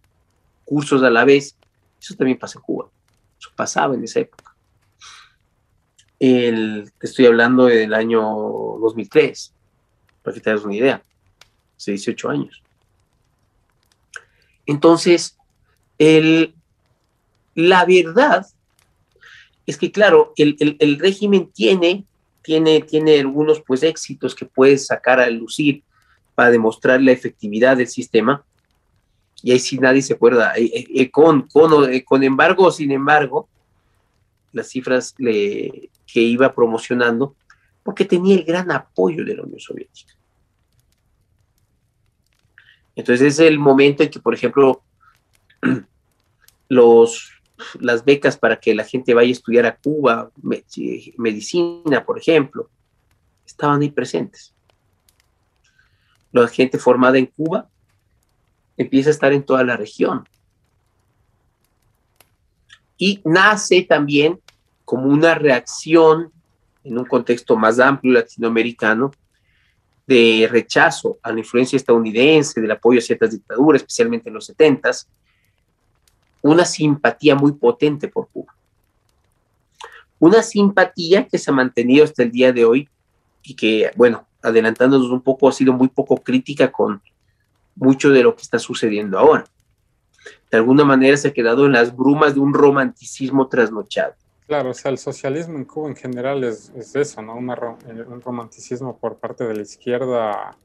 cursos a la vez. Eso también pasa en Cuba. Eso pasaba en esa época. El, te estoy hablando del año 2003, para que te hagas una idea. Hace 18 años. Entonces, el, la verdad es que, claro, el, el, régimen tiene, tiene, tiene algunos pues, éxitos que puedes sacar a lucir para demostrar la efectividad del sistema, y ahí sí nadie se acuerda. Eh, eh, eh, con, con, con embargo, sin embargo, las cifras que iba promocionando, porque tenía el gran apoyo de la Unión Soviética. Entonces es el momento en que, por ejemplo, los, las becas para que la gente vaya a estudiar a Cuba, medicina, por ejemplo, estaban ahí presentes. La gente formada en Cuba empieza a estar en toda la región. Y nace también como una reacción en un contexto más amplio latinoamericano de rechazo a la influencia estadounidense, del apoyo a ciertas dictaduras, especialmente en los 70 una simpatía muy potente por Cuba. Una simpatía que se ha mantenido hasta el día de hoy y que, bueno, adelantándonos un poco, ha sido muy poco crítica con mucho de lo que está sucediendo ahora. De alguna manera se ha quedado en las brumas de un romanticismo trasnochado. Claro, o sea, el socialismo en Cuba en general es, eso, ¿no? Eh, un romanticismo por parte de la izquierda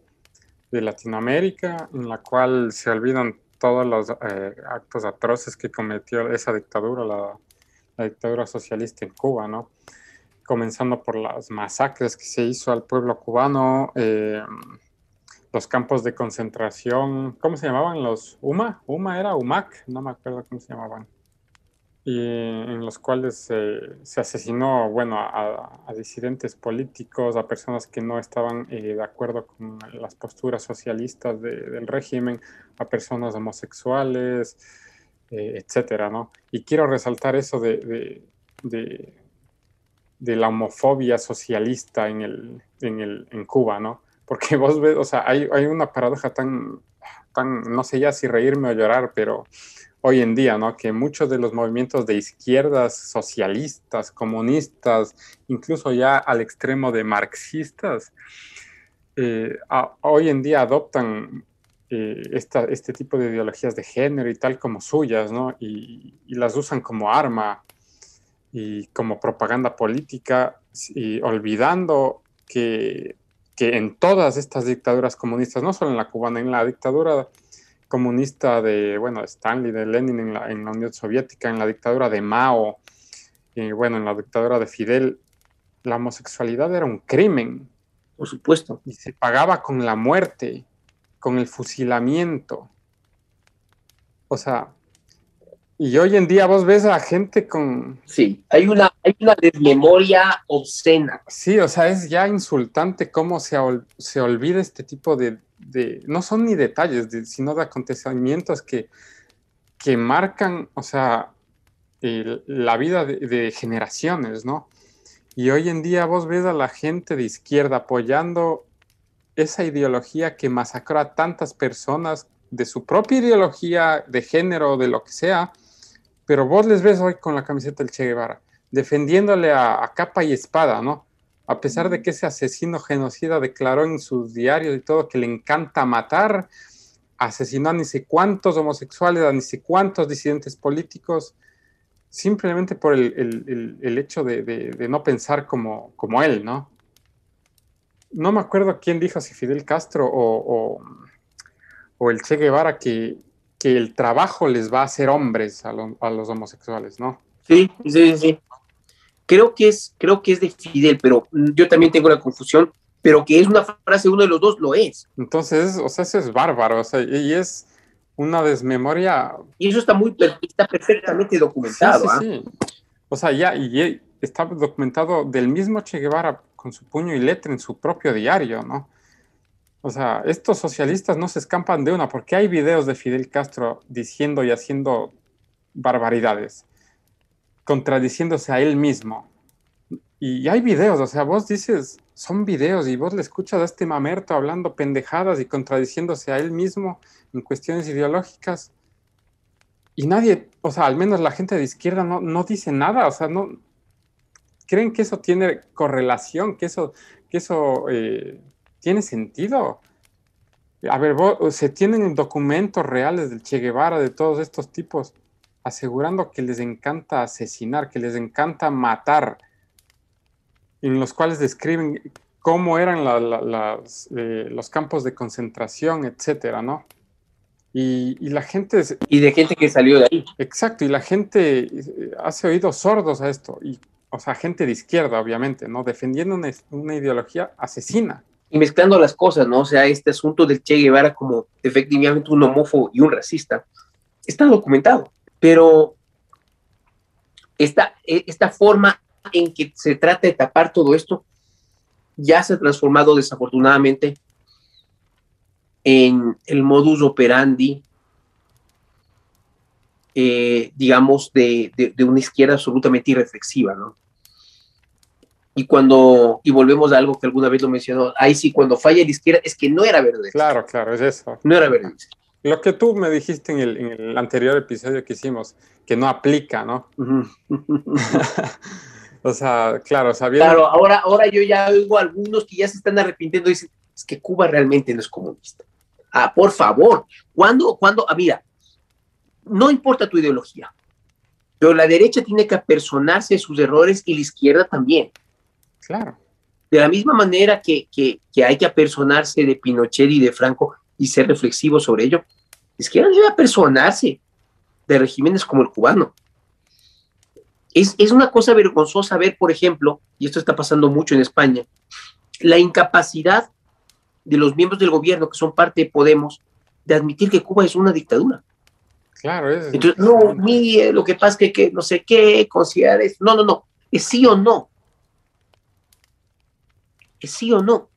de Latinoamérica, en la cual se olvidan todos los eh, actos atroces que cometió esa dictadura, la, la, dictadura socialista en Cuba, ¿no? Comenzando por las masacres que se hizo al pueblo cubano, eh, los campos de concentración, ¿cómo se llamaban? Los UMA, UMA era UMAC, no me acuerdo cómo se llamaban. Y en los cuales se asesinó, bueno, a, disidentes políticos, a personas que no estaban eh, de acuerdo con las posturas socialistas del régimen, a personas homosexuales, eh, etcétera, ¿no? Y quiero resaltar eso de, de, de, la homofobia socialista en, el, en, el, en Cuba, ¿no? Porque vos ves, o sea, hay, hay una paradoja tan, tan, no sé ya si reírme o llorar, pero hoy en día, ¿no? Que muchos de los movimientos de izquierdas, socialistas, comunistas, incluso ya al extremo de marxistas, eh, hoy en día adoptan eh, esta, este tipo de ideologías de género y tal como suyas, ¿no? Y, y, las usan como arma y como propaganda política, y olvidando que que en todas estas dictaduras comunistas, no solo en la cubana, en la dictadura comunista de, bueno, Stanley, de Lenin en la, en la Unión Soviética, en la dictadura de Mao, y bueno, en la dictadura de Fidel, la homosexualidad era un crimen. Por supuesto. Y se pagaba con la muerte, con el fusilamiento. O sea, y hoy en día vos ves a gente con... Sí, hay una, hay una desmemoria obscena. Sí, o sea, es ya insultante cómo se, se olvida este tipo de, de, No son ni detalles, sino de acontecimientos que, que marcan, o sea, la vida de, de, generaciones, ¿no? Y hoy en día vos ves a la gente de izquierda apoyando esa ideología que masacró a tantas personas de su propia ideología de género, de lo que sea, pero vos les ves hoy con la camiseta del Che Guevara, defendiéndole a, capa y espada, ¿no? A pesar de que ese asesino genocida declaró en sus diarios y todo que le encanta matar, asesinó a ni sé cuántos homosexuales, a ni sé cuántos disidentes políticos, simplemente por el, hecho de, no pensar como, como él, ¿no? No me acuerdo quién dijo, si Fidel Castro o, o el Che Guevara, que que el trabajo les va a hacer hombres a, a los homosexuales, ¿no? Sí, sí, sí. Creo que es, creo que es de Fidel, pero yo también tengo la confusión, pero que es una frase uno de los dos, lo es. Entonces, o sea, eso es bárbaro, o sea, y es una desmemoria. Y eso está muy, está perfectamente documentado. Sí, sí, ¿ah? sí. O sea, ya, y está documentado del mismo Che Guevara con su puño y letra en su propio diario, ¿no? O sea, estos socialistas no se escampan de una, porque hay videos de Fidel Castro diciendo y haciendo barbaridades, contradiciéndose a él mismo. Y hay videos, o sea, vos dices, son videos y vos le escuchas a este mamerto hablando pendejadas y contradiciéndose a él mismo en cuestiones ideológicas. Y nadie, o sea, al menos la gente de izquierda no, no dice nada, o sea, no, creen que eso tiene correlación, que eso, que eso eh, tiene sentido. A ver, se tienen documentos reales del Che Guevara, de todos estos tipos, asegurando que les encanta asesinar, que les encanta matar, en los cuales describen cómo eran eh, los campos de concentración, etcétera, ¿no? Y, y, la gente... Y de gente que salió de ahí. Exacto, y la gente eh, hace oídos sordos a esto. Y, o sea, gente de izquierda, obviamente, ¿no? Defendiendo una, una ideología asesina y mezclando las cosas, ¿no? O sea, este asunto del Che Guevara como efectivamente un homófobo y un racista, está documentado, pero esta, e, esta forma en que se trata de tapar todo esto ya se ha transformado desafortunadamente en el modus operandi, eh, digamos, de, de, una izquierda absolutamente irreflexiva, ¿no? Y cuando, y volvemos a algo que alguna vez lo mencionó, ahí sí, cuando falla la izquierda, es que no era verde. Claro, claro, es eso. No era verde. Lo que tú me dijiste en el, anterior episodio que hicimos, que no aplica, ¿no? o sea, claro, sabiendo... Claro, ahora, ahora yo ya oigo algunos que ya se están arrepintiendo y dicen, es que Cuba realmente no es comunista. Ah, por favor, cuando, cuando, ah, mira, no importa tu ideología, pero la derecha tiene que apersonarse de sus errores y la izquierda también. Claro. De la misma manera que, que, hay que apersonarse de Pinochet y de Franco y ser reflexivo sobre ello, es que debe apersonarse de regímenes como el cubano. Es, es una cosa vergonzosa ver, por ejemplo, y esto está pasando mucho en España, la incapacidad de los miembros del gobierno que son parte de Podemos de admitir que Cuba es una dictadura. Claro, es. Entonces, no, mire, lo que pasa es que, que no sé qué, considerar eso. No, no, no. Es sí o no sí o no.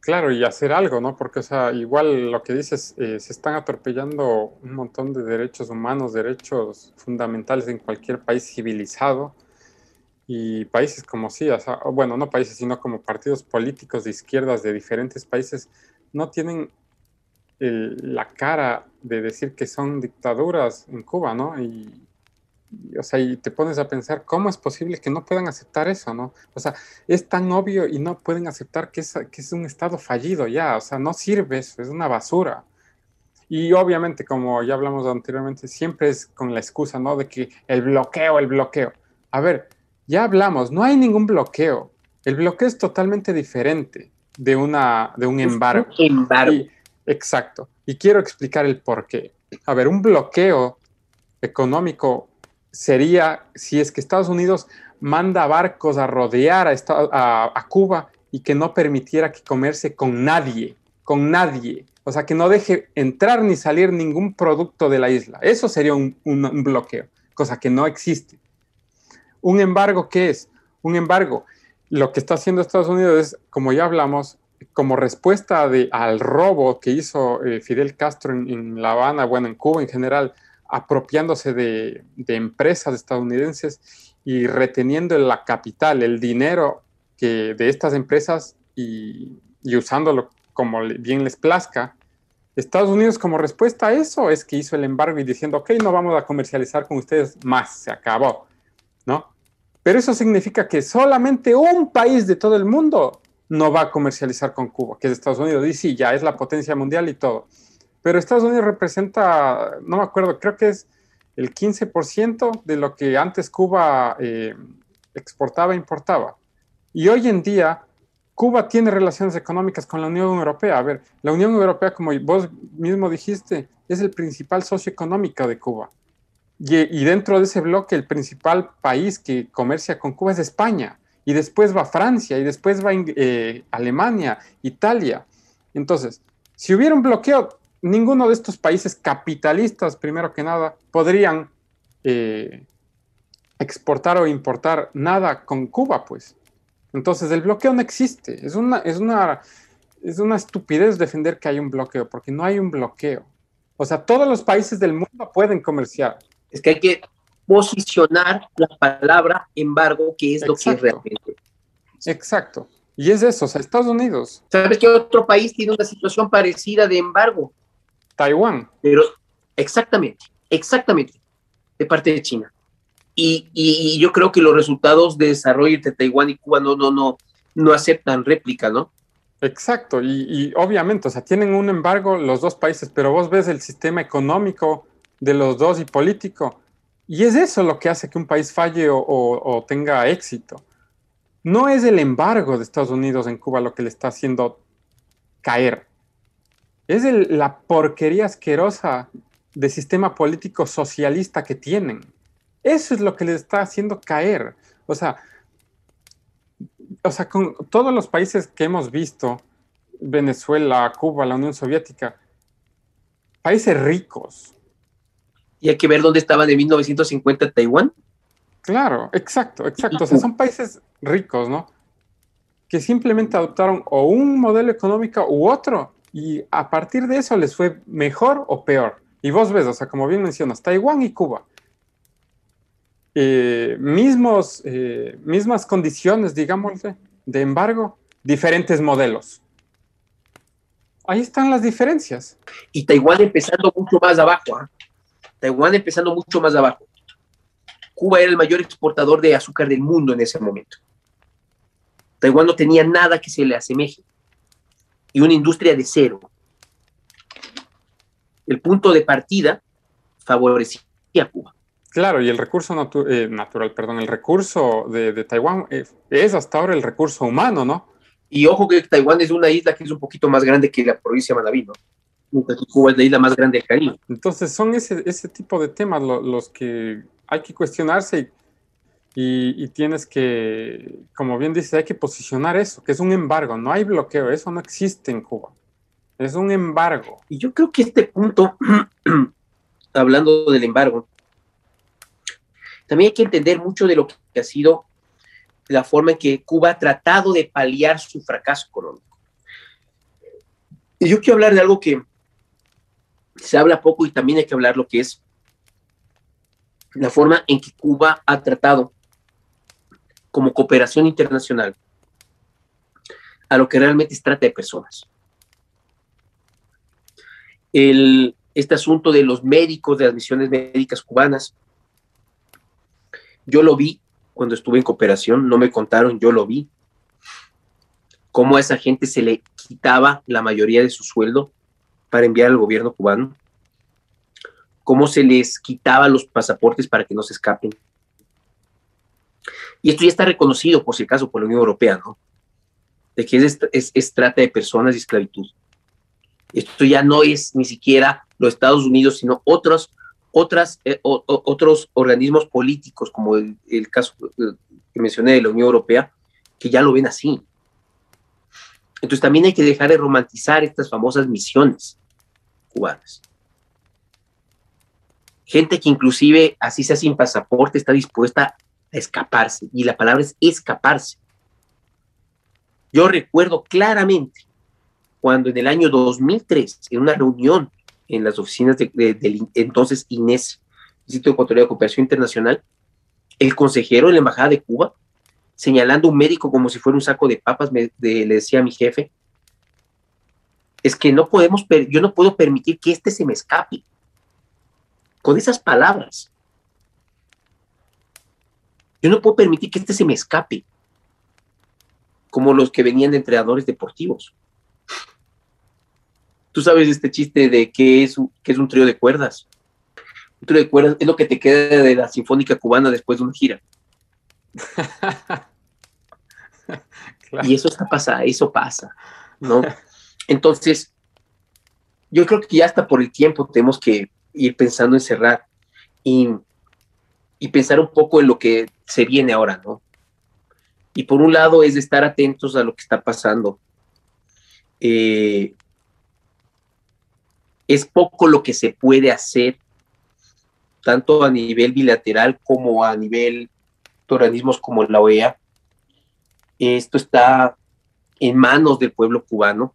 Claro, y hacer algo, ¿no? Porque, o sea, igual lo que dices, eh, se están atropellando un montón de derechos humanos, derechos fundamentales en cualquier país civilizado. Y países como sí, o sea, bueno, no países, sino como partidos políticos de izquierdas de diferentes países, no tienen la cara de decir que son dictaduras en Cuba, ¿no? Y, o sea, y te pones a pensar, ¿cómo es posible que no puedan aceptar eso, no? O sea, es tan obvio y no pueden aceptar que es, que es un estado fallido ya, o sea, no sirve eso, es una basura. Y obviamente, como ya hablamos anteriormente, siempre es con la excusa, ¿no? De que el bloqueo, el bloqueo. A ver, ya hablamos, no hay ningún bloqueo. El bloqueo es totalmente diferente de, una, de un embargo. embargo. exacto. Y quiero explicar el por qué. A ver, un bloqueo económico sería si es que Estados Unidos manda barcos a rodear a, Cuba y que no permitiera que comerse con nadie, con nadie. O sea, que no deje entrar ni salir ningún producto de la isla. Eso sería un, bloqueo, cosa que no existe. Un embargo, ¿qué es? Un embargo. Lo que está haciendo Estados Unidos es, como ya hablamos, como respuesta al robo que hizo eh, Fidel Castro en, La Habana, bueno, en Cuba en general, apropiándose de, empresas estadounidenses y reteniendo la capital, el dinero que, de estas empresas y, usándolo como bien les plazca. Estados Unidos como respuesta a eso es que hizo el embargo y diciendo, ok, no vamos a comercializar con ustedes más, se acabó, ¿no? Pero eso significa que solamente un país de todo el mundo no va a comercializar con Cuba, que es Estados Unidos. Y sí, ya es la potencia mundial y todo pero Estados Unidos representa, no me acuerdo, creo que es el 15% de lo que antes Cuba eh, exportaba e importaba. Y hoy en día, Cuba tiene relaciones económicas con la Unión Europea. A ver, la Unión Europea, como vos mismo dijiste, es el principal socio económico de Cuba. Y, dentro de ese bloque, el principal país que comercia con Cuba es España. Y después va Francia, y después va eh, Alemania, Italia. Entonces, si hubiera un bloqueo, ninguno de estos países capitalistas, primero que nada, podrían eh, exportar o importar nada con Cuba, pues. Entonces, el bloqueo no existe. Es una, es una, es una estupidez defender que hay un bloqueo, porque no hay un bloqueo. O sea, todos los países del mundo pueden comerciar. Es que hay que posicionar la palabra embargo, que es lo que es realmente. Exacto. Y es eso, o sea, Estados Unidos. ¿Sabes qué otro país tiene una situación parecida de embargo? Taiwán. Pero exactamente, exactamente, de parte de China. Y, yo creo que los resultados de desarrollo entre Taiwán y Cuba no, no, no, no aceptan réplica, ¿no? Exacto, y, obviamente, o sea, tienen un embargo los dos países, pero vos ves el sistema económico de los dos y político, y es eso lo que hace que un país falle o, tenga éxito. No es el embargo de Estados Unidos en Cuba lo que le está haciendo caer, es la porquería asquerosa de sistema político socialista que tienen. Eso es lo que les está haciendo caer. O sea, o sea, con todos los países que hemos visto, Venezuela, Cuba, la Unión Soviética, países ricos. Y hay que ver dónde estaban en 1950 Taiwán. Claro, exacto, exacto. O sea, son países ricos, ¿no? Que simplemente adoptaron o un modelo económico u otro y a partir de eso les fue mejor o peor. Y vos ves, o sea, como bien mencionas, Taiwán y Cuba eh, mismos, eh, mismas condiciones, digamos, de embargo, diferentes modelos. Ahí están las diferencias. Y Taiwán empezando mucho más abajo. ¿ah? Taiwán empezando mucho más abajo. Cuba era el mayor exportador de azúcar del mundo en ese momento. Taiwán no tenía nada que se le asemeje. Y una industria de cero. El punto de partida favorecía a Cuba. Claro, y el recurso eh, natural, perdón, el recurso de, Taiwán eh, es, hasta ahora el recurso humano, ¿no? Y ojo que Taiwán es una isla que es un poquito más grande que la provincia de Manaví, ¿no? Cuba es la isla más grande del Caribe. Entonces son ese, ese tipo de temas los que hay que cuestionarse y, y, tienes que, como bien dices, hay que posicionar eso, que es un embargo, no hay bloqueo, eso no existe en Cuba. Es un embargo. Y yo creo que este punto, hablando del embargo, también hay que entender mucho de lo que ha sido la forma en que Cuba ha tratado de paliar su fracaso económico. Y yo quiero hablar de algo que se habla poco y también hay que hablar lo que es la forma en que Cuba ha tratado como cooperación internacional a lo que realmente se trata de personas. El, este asunto de los médicos, de las misiones médicas cubanas, yo lo vi cuando estuve en cooperación, no me contaron, yo lo vi. Cómo a esa gente se le quitaba la mayoría de su sueldo para enviar al gobierno cubano. Cómo se les quitaba los pasaportes para que no se escapen. Y esto ya está reconocido, por si acaso, por la Unión Europea, ¿no? De que es, es trata de personas y esclavitud. Esto ya no es ni siquiera los Estados Unidos, sino otros otras, eh, otros organismos políticos, como el, caso eh, que mencioné de la Unión Europea, que ya lo ven así. Entonces también hay que dejar de romantizar estas famosas misiones cubanas. Gente que inclusive, así sea sin pasaporte, está dispuesta escaparse. Y la palabra es escaparse. Yo recuerdo claramente cuando en el año 2003, en una reunión en las oficinas del entonces INES, Instituto Ecuatoriano de Cooperación Internacional, el consejero de la Embajada de Cuba, señalando a un médico como si fuera un saco de papas, le decía a mi jefe, es que no podemos, yo no puedo permitir que este se me escape. Con esas palabras. Yo no puedo permitir que este se me escape. Como los que venían de entrenadores deportivos. Tú sabes este chiste de que es, que es un trío de cuerdas. Un trío de cuerdas es lo que te queda de la Sinfónica Cubana después de una gira. Y eso está pasando, eso pasa, ¿no? Entonces, yo creo que ya hasta por el tiempo tenemos que ir pensando en cerrar y, y pensar un poco en lo que se viene ahora, ¿no? Y por un lado es estar atentos a lo que está pasando. Eh, es poco lo que se puede hacer, tanto a nivel bilateral como a nivel de organismos como la OEA. Esto está en manos del pueblo cubano.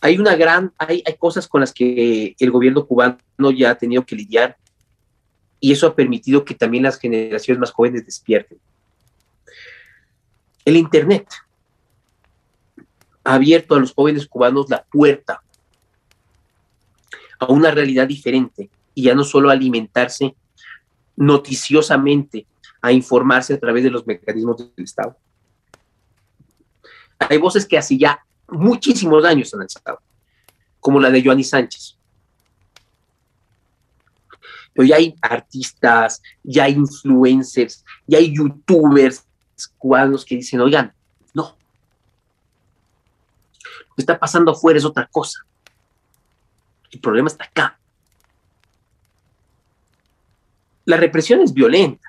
Hay una gran, hay, hay cosas con las que el gobierno cubano ya ha tenido que lidiar y eso ha permitido que también las generaciones más jóvenes despierten. El Internet ha abierto a los jóvenes cubanos la puerta a una realidad diferente y ya no solo alimentarse noticiosamente, a informarse a través de los mecanismos del Estado. Hay voces que hace ya muchísimos años han alzado, como la de Joanny Sánchez. Pero ya hay artistas, ya hay influencers, ya hay youtubers cubanos que dicen, oigan, no, lo que está pasando afuera es otra cosa. El problema está acá. La represión es violenta.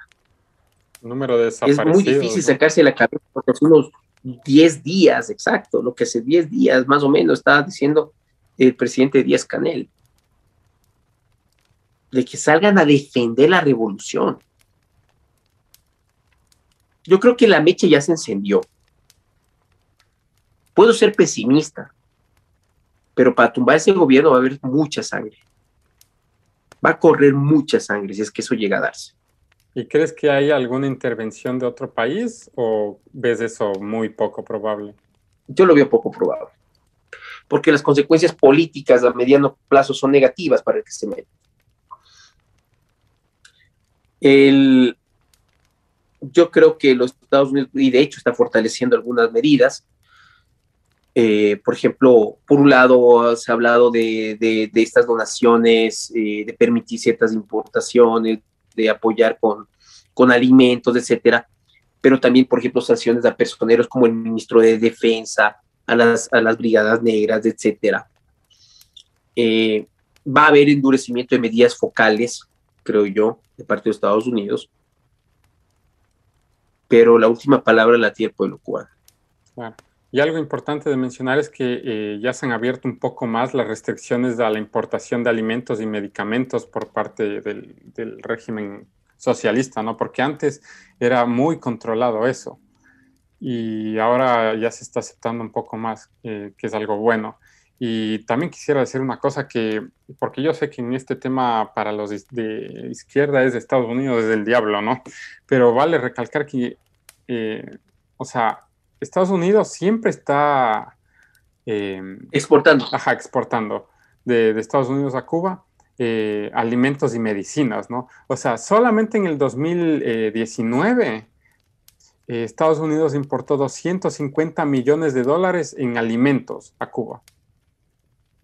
número de Es muy difícil sacarse la cabeza porque hace unos 10 días, exacto, lo que hace 10 días más o menos estaba diciendo el presidente Díaz Canel, de que salgan a defender la revolución. Yo creo que la mecha ya se encendió. Puedo ser pesimista, pero para tumbar ese gobierno va a haber mucha sangre. Va a correr mucha sangre si es que eso llega a darse. ¿Y crees que hay alguna intervención de otro país o ves eso muy poco probable? Yo lo veo poco probable, porque las consecuencias políticas a mediano plazo son negativas para el que se mete. El, yo creo que los Estados Unidos, y de hecho está fortaleciendo algunas medidas, eh, por ejemplo, por un lado se ha hablado de, de, estas donaciones, eh, de permitir ciertas importaciones, de apoyar con, con alimentos, etcétera, pero también, por ejemplo, sanciones a personeros como el ministro de Defensa, a las, a las brigadas negras, etcétera. Eh, va a haber endurecimiento de medidas focales, creo yo, de parte de Estados Unidos, pero la última palabra la tiene el pueblo cubano. Y algo importante de mencionar es que eh, ya se han abierto un poco más las restricciones a la importación de alimentos y medicamentos por parte del, del régimen socialista, ¿no? Porque antes era muy controlado eso. Y ahora ya se está aceptando un poco más, eh, que es algo bueno. Y también quisiera decir una cosa que, porque yo sé que en este tema para los de izquierda es de Estados Unidos, es del diablo, ¿no? Pero vale recalcar que, eh, o sea, Estados Unidos siempre está... Eh, exportando. Ajá, exportando de, Estados Unidos a Cuba eh, alimentos y medicinas, ¿no? O sea, solamente en el 2019 Estados Unidos importó 250 millones de dólares en alimentos a Cuba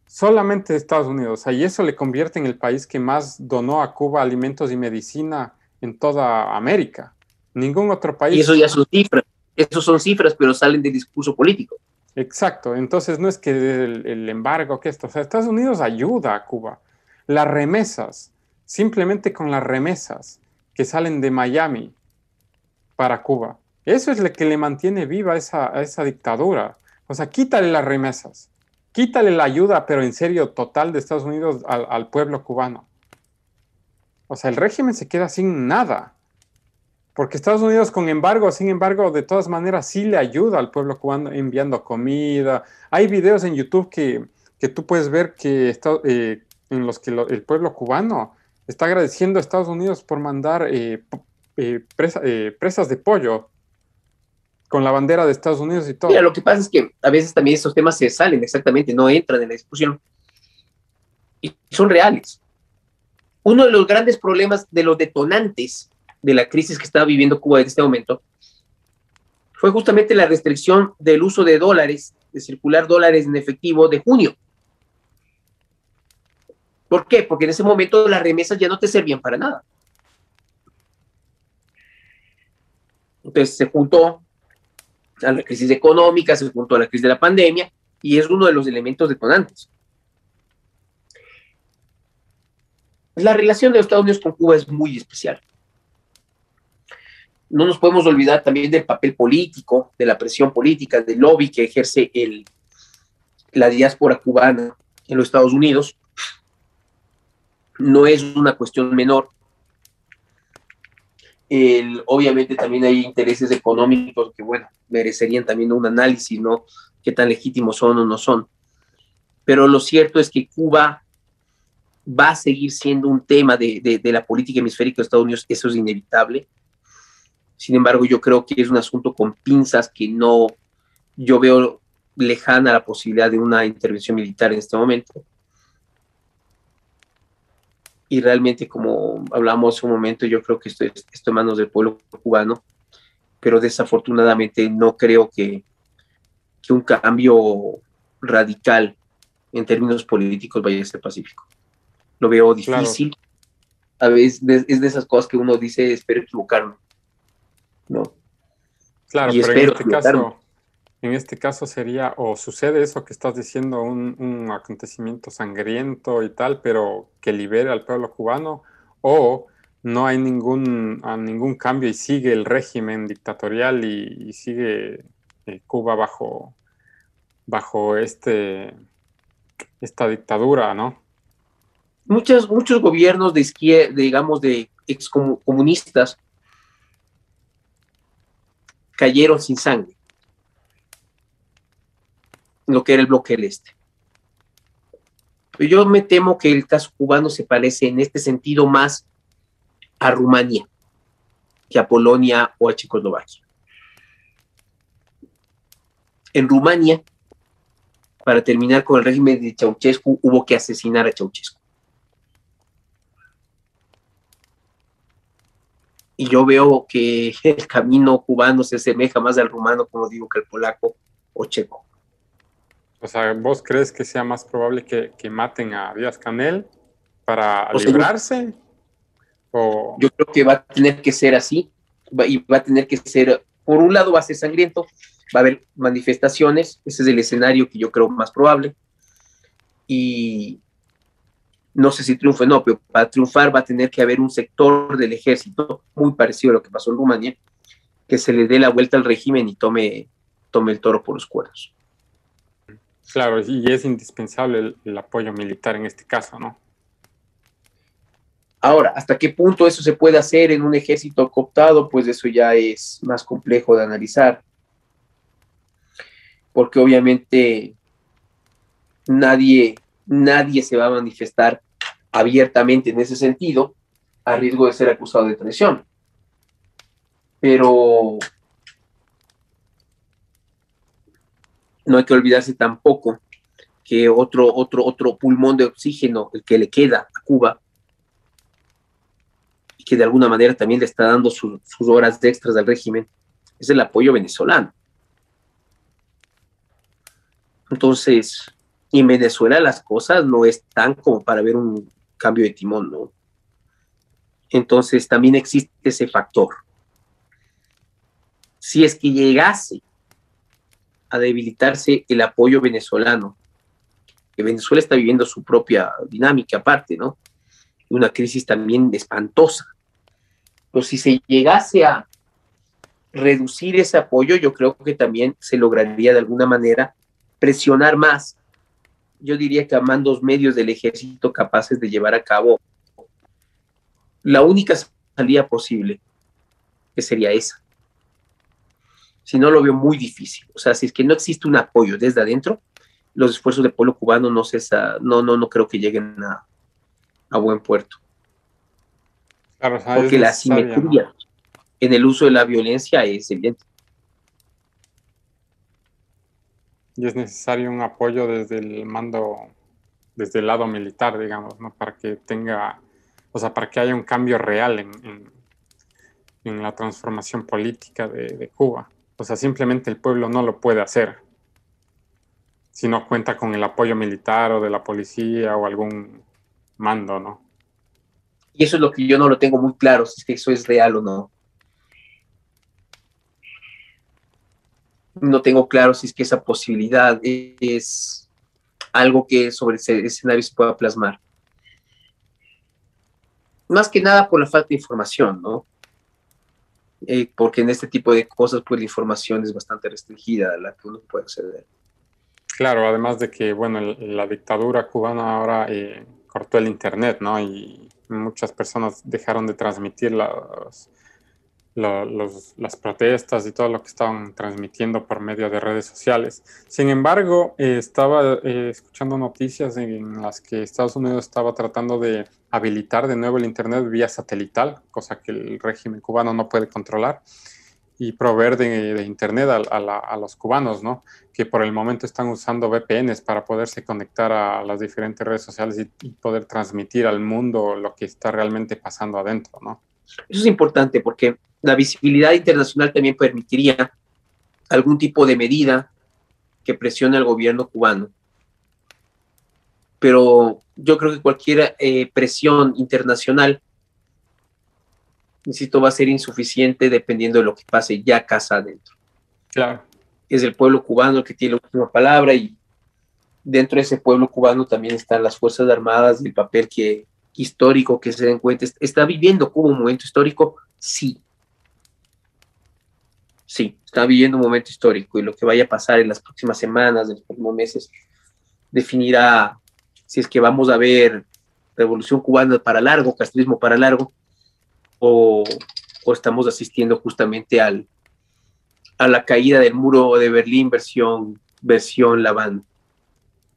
solamente Estados Unidos. y eso le convierte en el país que más donó a Cuba alimentos y medicina en toda América. Ningún otro país. Y eso ya son cifras. Esos son cifras, pero salen del discurso político. Exacto. Entonces no es que el, embargo, que esto. O sea, Estados Unidos ayuda a Cuba. Las remesas, simplemente con las remesas que salen de Miami para Cuba. Eso es lo que le mantiene viva esa, esa dictadura. O sea, quítale las remesas quítale la ayuda, pero en serio, total de Estados Unidos al, pueblo cubano. O sea, el régimen se queda sin nada. Porque Estados Unidos, con embargo, sin embargo, de todas maneras sí le ayuda al pueblo cubano enviando comida. Hay videos en YouTube que, tú puedes ver que eh, en los que el pueblo cubano está agradeciendo a Estados Unidos por mandar eh, eh, presas de pollo con la bandera de Estados Unidos y todo. Mira, lo que pasa es que a veces también estos temas se salen exactamente, no entran en la discusión y son reales. Uno de los grandes problemas de los detonantes de la crisis que estaba viviendo Cuba en este momento fue justamente la restricción del uso de dólares, de circular dólares en efectivo de junio. ¿Por qué? Porque en ese momento las remesas ya no te servían para nada. Entonces se juntó a la crisis económica, se juntó a la crisis de la pandemia y es uno de los elementos detonantes. La relación de los Estados Unidos con Cuba es muy especial. No nos podemos olvidar también del papel político, de la presión política, del lobby que ejerce el, la diáspora cubana en los Estados Unidos. No es una cuestión menor. Obviamente también hay intereses económicos que, bueno, merecerían también un análisis, ¿no? Qué tan legítimos son o no son. Pero lo cierto es que Cuba va a seguir siendo un tema de, la política hemisférica de Estados Unidos, eso es inevitable. Sin embargo, yo creo que es un asunto con pinzas que no, yo veo lejana la posibilidad de una intervención militar en este momento. Y realmente, como hablamos un momento, yo creo que esto, esto en manos del pueblo cubano, pero desafortunadamente no creo que, que un cambio radical en términos políticos vaya a ser pacífico lo veo difícil. A veces es de esas cosas que uno dice, espero equivocarme. ¿No? Claro, pero en este, caso, en este caso sería, o sucede eso que estás diciendo, un, acontecimiento sangriento y tal, pero que libere al pueblo cubano, o no hay ningún, ningún cambio y sigue el régimen dictatorial y, sigue eh, Cuba bajo, bajo este, esta dictadura, ¿no? muchos, muchos gobiernos de izquierda, digamos, de excomunistas, cayeron sin sangre, lo que era el bloque del Este. Yo me temo que el caso cubano se parece en este sentido más a Rumania que a Polonia o a Checoslovaquia. En Rumania, para terminar con el régimen de Ceausescu, hubo que asesinar a Ceausescu. y yo veo que el camino cubano se asemeja más al rumano, como digo, que al polaco o checo. O sea, ¿vos crees que sea más probable que, maten a Díaz Canel para librarse? Yo creo que va a tener que ser así, y va a tener que ser, por un lado va a ser sangriento, va a haber manifestaciones, ese es el escenario que yo creo más probable, y, no sé si triunfe o no, pero para triunfar va a tener que haber un sector del ejército, muy parecido a lo que pasó en Rumania, que se le dé la vuelta al régimen y tome, tome el toro por los cuernos. Claro, y es indispensable el, apoyo militar en este caso, ¿no? Ahora, ¿hasta qué punto eso se puede hacer en un ejército cooptado? Pues eso ya es más complejo de analizar. Porque obviamente nadie, nadie se va a manifestar abiertamente en ese sentido, a riesgo de ser acusado de traición. Pero no hay que olvidarse tampoco que otro, otro, otro pulmón de oxígeno, el que le queda a Cuba, y que de alguna manera también le está dando sus horas extras al régimen, es el apoyo venezolano. Entonces, en Venezuela las cosas no están como para ver un cambio de timón, ¿no? Entonces también existe ese factor. Si es que llegase a debilitarse el apoyo venezolano, que Venezuela está viviendo su propia dinámica aparte, ¿no? Una crisis también espantosa. Pero si se llegase a reducir ese apoyo, yo creo que también se lograría de alguna manera presionar más yo diría que a mandos medios del ejército capaces de llevar a cabo la única salida posible, que sería esa. Si no, lo veo muy difícil. O sea, si es que no existe un apoyo desde adentro, los esfuerzos del pueblo cubano no, cesa, no, no, no creo que lleguen a, buen puerto. Porque la simetría en el uso de la violencia es evidente. y es necesario un apoyo desde el mando, desde el lado militar, digamos, ¿no? Para que tenga, o sea, para que haya un cambio real en, en, la transformación política de, de, Cuba. O sea, simplemente el pueblo no lo puede hacer si no cuenta con el apoyo militar o de la policía o algún mando, ¿no? Y eso es lo que yo no lo tengo muy claro, si es que eso es real o no. no tengo claro si es que esa posibilidad es algo que sobre ese escenario se pueda plasmar. Más que nada por la falta de información, ¿no? Eh, porque en este tipo de cosas, pues la información es bastante restringida a la que uno puede acceder. Claro, además de que, bueno, la dictadura cubana ahora eh, cortó el Internet, ¿no? Y muchas personas dejaron de transmitir las, las protestas y todo lo que estaban transmitiendo por medio de redes sociales. Sin embargo, estaba eh, escuchando noticias en las que Estados Unidos estaba tratando de habilitar de nuevo el Internet vía satelital, cosa que el régimen cubano no puede controlar, y proveer de, Internet a, los cubanos, ¿no? que por el momento están usando VPNs para poderse conectar a las diferentes redes sociales y, y poder transmitir al mundo lo que está realmente pasando adentro. ¿no? Eso es importante porque la visibilidad internacional también permitiría algún tipo de medida que presione al gobierno cubano. Pero yo creo que cualquier eh, presión internacional, insisto, va a ser insuficiente dependiendo de lo que pase ya casa adentro. Claro. Es el pueblo cubano el que tiene la última palabra y dentro de ese pueblo cubano también están las Fuerzas Armadas y el papel que, histórico que se den cuenta. ¿Está viviendo Cuba un momento histórico? Sí, sí, está viviendo un momento histórico y lo que vaya a pasar en las próximas semanas, en los próximos meses, definirá si es que vamos a ver revolución cubana para largo, castrismo para largo, o, estamos asistiendo justamente al, a la caída del muro de Berlín versión, versión Laván.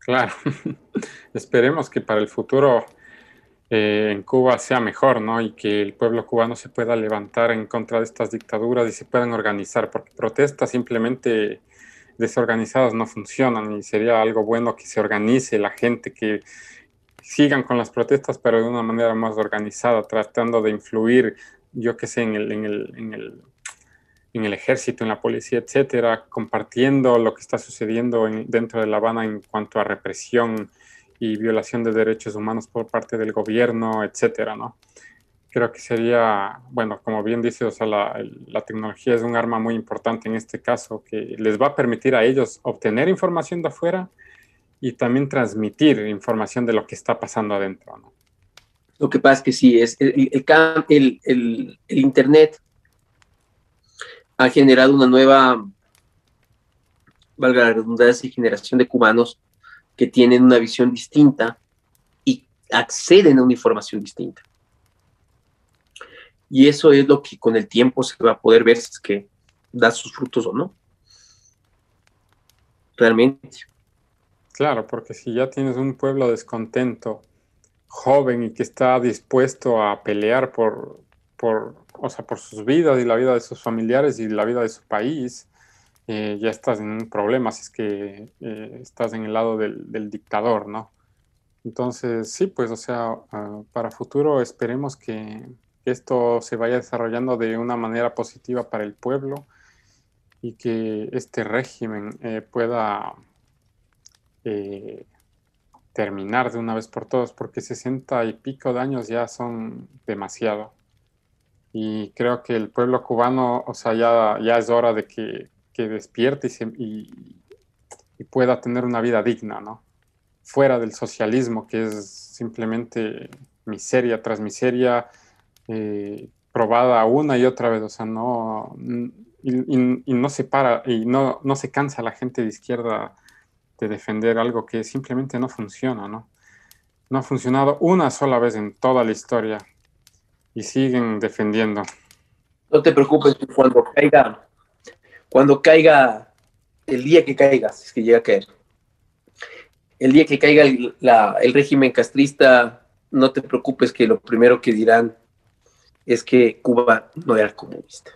Claro, esperemos que para el futuro eh, en Cuba sea mejor, ¿no? Y que el pueblo cubano se pueda levantar en contra de estas dictaduras y se puedan organizar, porque protestas simplemente desorganizadas no funcionan y sería algo bueno que se organice la gente, que sigan con las protestas, pero de una manera más organizada, tratando de influir, yo qué sé, en el, en el, en el, en el ejército, en la policía, etcétera, compartiendo lo que está sucediendo dentro de La Habana en cuanto a represión y violación de derechos humanos por parte del gobierno, etcétera, ¿no? Creo que sería, bueno, como bien dice, o sea, la, tecnología es un arma muy importante en este caso, que les va a permitir a ellos obtener información de afuera y también transmitir información de lo que está pasando adentro. Lo que pasa es que sí, es el, el, el, el Internet ha generado una nueva, valga la redundancia, generación de cubanos que tienen una visión distinta y acceden a una información distinta. Y eso es lo que con el tiempo se va a poder ver si es que da sus frutos o no. Realmente. Claro, porque si ya tienes un pueblo descontento, joven y que está dispuesto a pelear por, por, o sea, por sus vidas y la vida de sus familiares y la vida de su país, eh, ya estás en un problema si es que eh, estás en el lado del, dictador, ¿no? Entonces, sí, pues, o sea, ah, para futuro esperemos que, esto se vaya desarrollando de una manera positiva para el pueblo y que este régimen eh, pueda terminar de una vez por todas, porque 60 y pico de años ya son demasiado. Y creo que el pueblo cubano, o sea, ya, ya es hora de que despierte y, pueda tener una vida digna, ¿no? Fuera del socialismo, que es simplemente miseria tras miseria, eh, probada una y otra vez, o sea, no, y, no se para, y no, no se cansa la gente de izquierda de defender algo que simplemente no funciona, ¿no? No ha funcionado una sola vez en toda la historia y siguen defendiendo. No te preocupes, cuando caiga cuando caiga, el día que caiga, si es que llega a caer, el día que caiga el, régimen castrista, no te preocupes que lo primero que dirán es que Cuba no era comunista.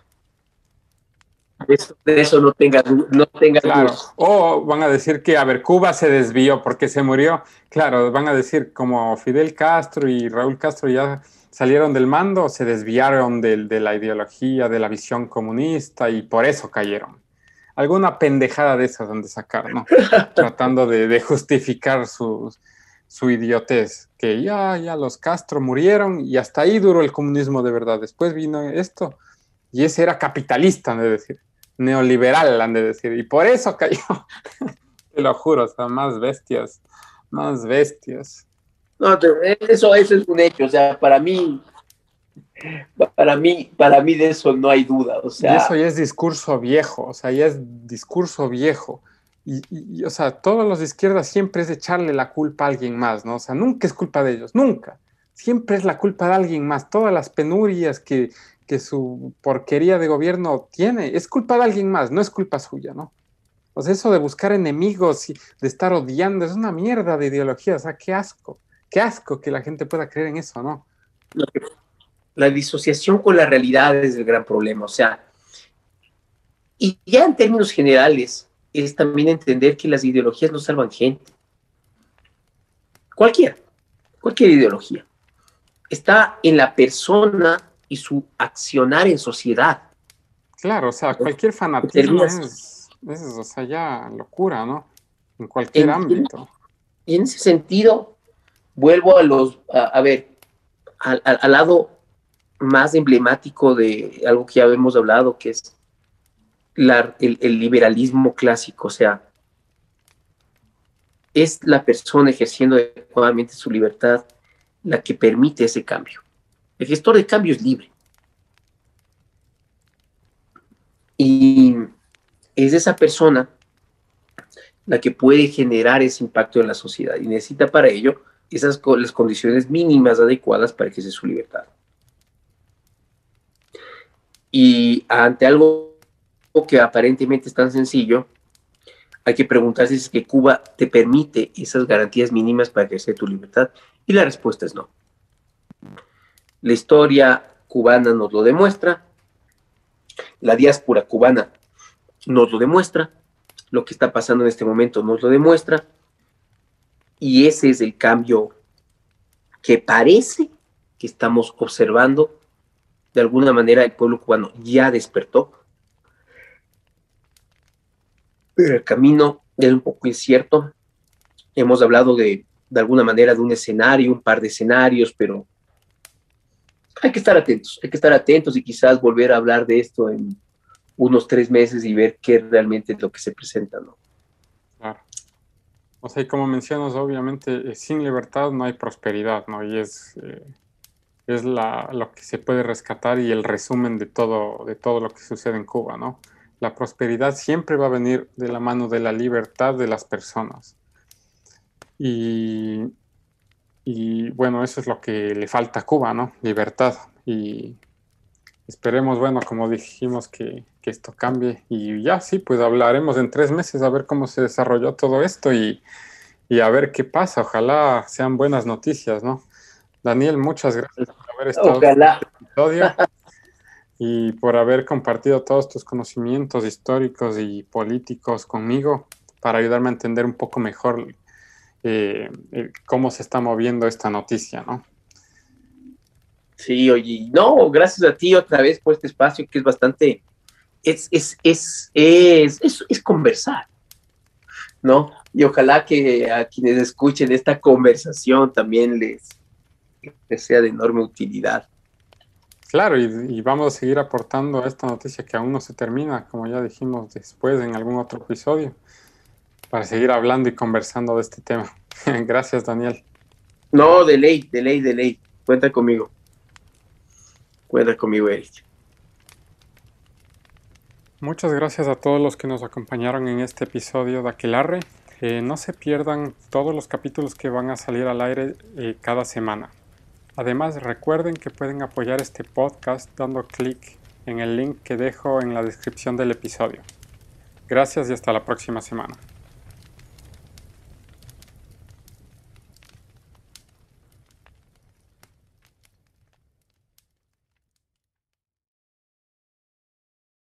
De eso, no tenga, no tenga claro. O van a decir que, a ver, Cuba se desvió porque se murió. Claro, van a decir como Fidel Castro y Raúl Castro ya salieron del mando, se desviaron de, la ideología, de la visión comunista y por eso cayeron. Alguna pendejada de esas donde sacar, ¿no? Tratando de, justificar su, su, idiotez, que ya, ya los Castro murieron y hasta ahí duró el comunismo de verdad. Después vino esto y ese era capitalista, es decir. neoliberal, han de decir, y por eso cayó, te lo juro, o sea, más bestias, más bestias. No, eso, eso es un hecho, o sea, para mí, para mí, para mí de eso no hay duda, o sea. Y eso ya es discurso viejo, o sea, ya es discurso viejo. Y, o sea, todos los de izquierda siempre es echarle la culpa a alguien más, ¿no? O sea, nunca es culpa de ellos, nunca. Siempre es la culpa de alguien más. Todas las penurias que, que su porquería de gobierno tiene, es culpa de alguien más, no es culpa suya, ¿no? O sea, eso de buscar enemigos y de estar odiando es una mierda de ideología, o sea, qué asco, qué asco que la gente pueda creer en eso, ¿no? La disociación con la realidad es el gran problema, o sea, y ya en términos generales, es también entender que las ideologías no salvan gente. Cualquiera, cualquier ideología. Está en la persona y su accionar en sociedad. Claro, o sea, cualquier fanatismo es, o sea, ya locura, ¿no? En cualquier ámbito. Y en ese sentido, vuelvo a los, a, ver, al, lado más emblemático de algo que ya hemos hablado, que es el, el, liberalismo clásico, o sea, es la persona ejerciendo adecuadamente su libertad la que permite ese cambio. El gestor de cambio es libre. Y es esa persona la que puede generar ese impacto en la sociedad y necesita para ello esas las condiciones mínimas adecuadas para que sea su libertad. Y ante algo que aparentemente es tan sencillo, hay que preguntarse si es que Cuba te permite esas garantías mínimas para sea tu libertad. Y la respuesta es no. La historia cubana nos lo demuestra, la diáspora cubana nos lo demuestra, lo que está pasando en este momento nos lo demuestra, y ese es el cambio que parece que estamos observando. De alguna manera el pueblo cubano ya despertó, pero el camino es un poco incierto. Hemos hablado de, de alguna manera de un escenario, un par de escenarios, pero hay que estar atentos, hay que estar atentos y quizás volver a hablar de esto en unos tres meses y ver qué realmente es lo que se presenta, ¿no? O sea, y como mencionas, obviamente, eh, sin libertad no hay prosperidad, ¿no? Y es, eh, es lo que se puede rescatar y el resumen de todo, de todo lo que sucede en Cuba, ¿no? La prosperidad siempre va a venir de la mano de la libertad de las personas. Y y bueno, eso es lo que le falta a Cuba, ¿no? Libertad. Y esperemos, bueno, como dijimos, que, esto cambie. Y ya sí, pues hablaremos en tres meses a ver cómo se desarrolló todo esto y, a ver qué pasa. Ojalá sean buenas noticias, ¿no? Daniel, muchas gracias por haber estado en este episodio y por haber compartido todos tus conocimientos históricos y políticos conmigo para ayudarme a entender un poco mejor eh, eh, cómo se está moviendo esta noticia, ¿no? Sí, oye, no, gracias a ti otra vez por este espacio que es bastante, es, es, es, es, es, conversar, ¿no? Y ojalá que a quienes escuchen esta conversación también les, sea de enorme utilidad. Claro, y, y, vamos a seguir aportando a esta noticia que aún no se termina, como ya dijimos después en algún otro episodio para seguir hablando y conversando de este tema. Gracias, Daniel. No, de ley, de ley, de ley. Cuenta conmigo. Cuenta conmigo, Eric. Muchas gracias a todos los que nos acompañaron en este episodio de Aquelarre. Eh, no se pierdan todos los capítulos que van a salir al aire eh, cada semana. Además, recuerden que pueden apoyar este podcast dando clic en el link que dejo en la descripción del episodio. Gracias y hasta la próxima semana.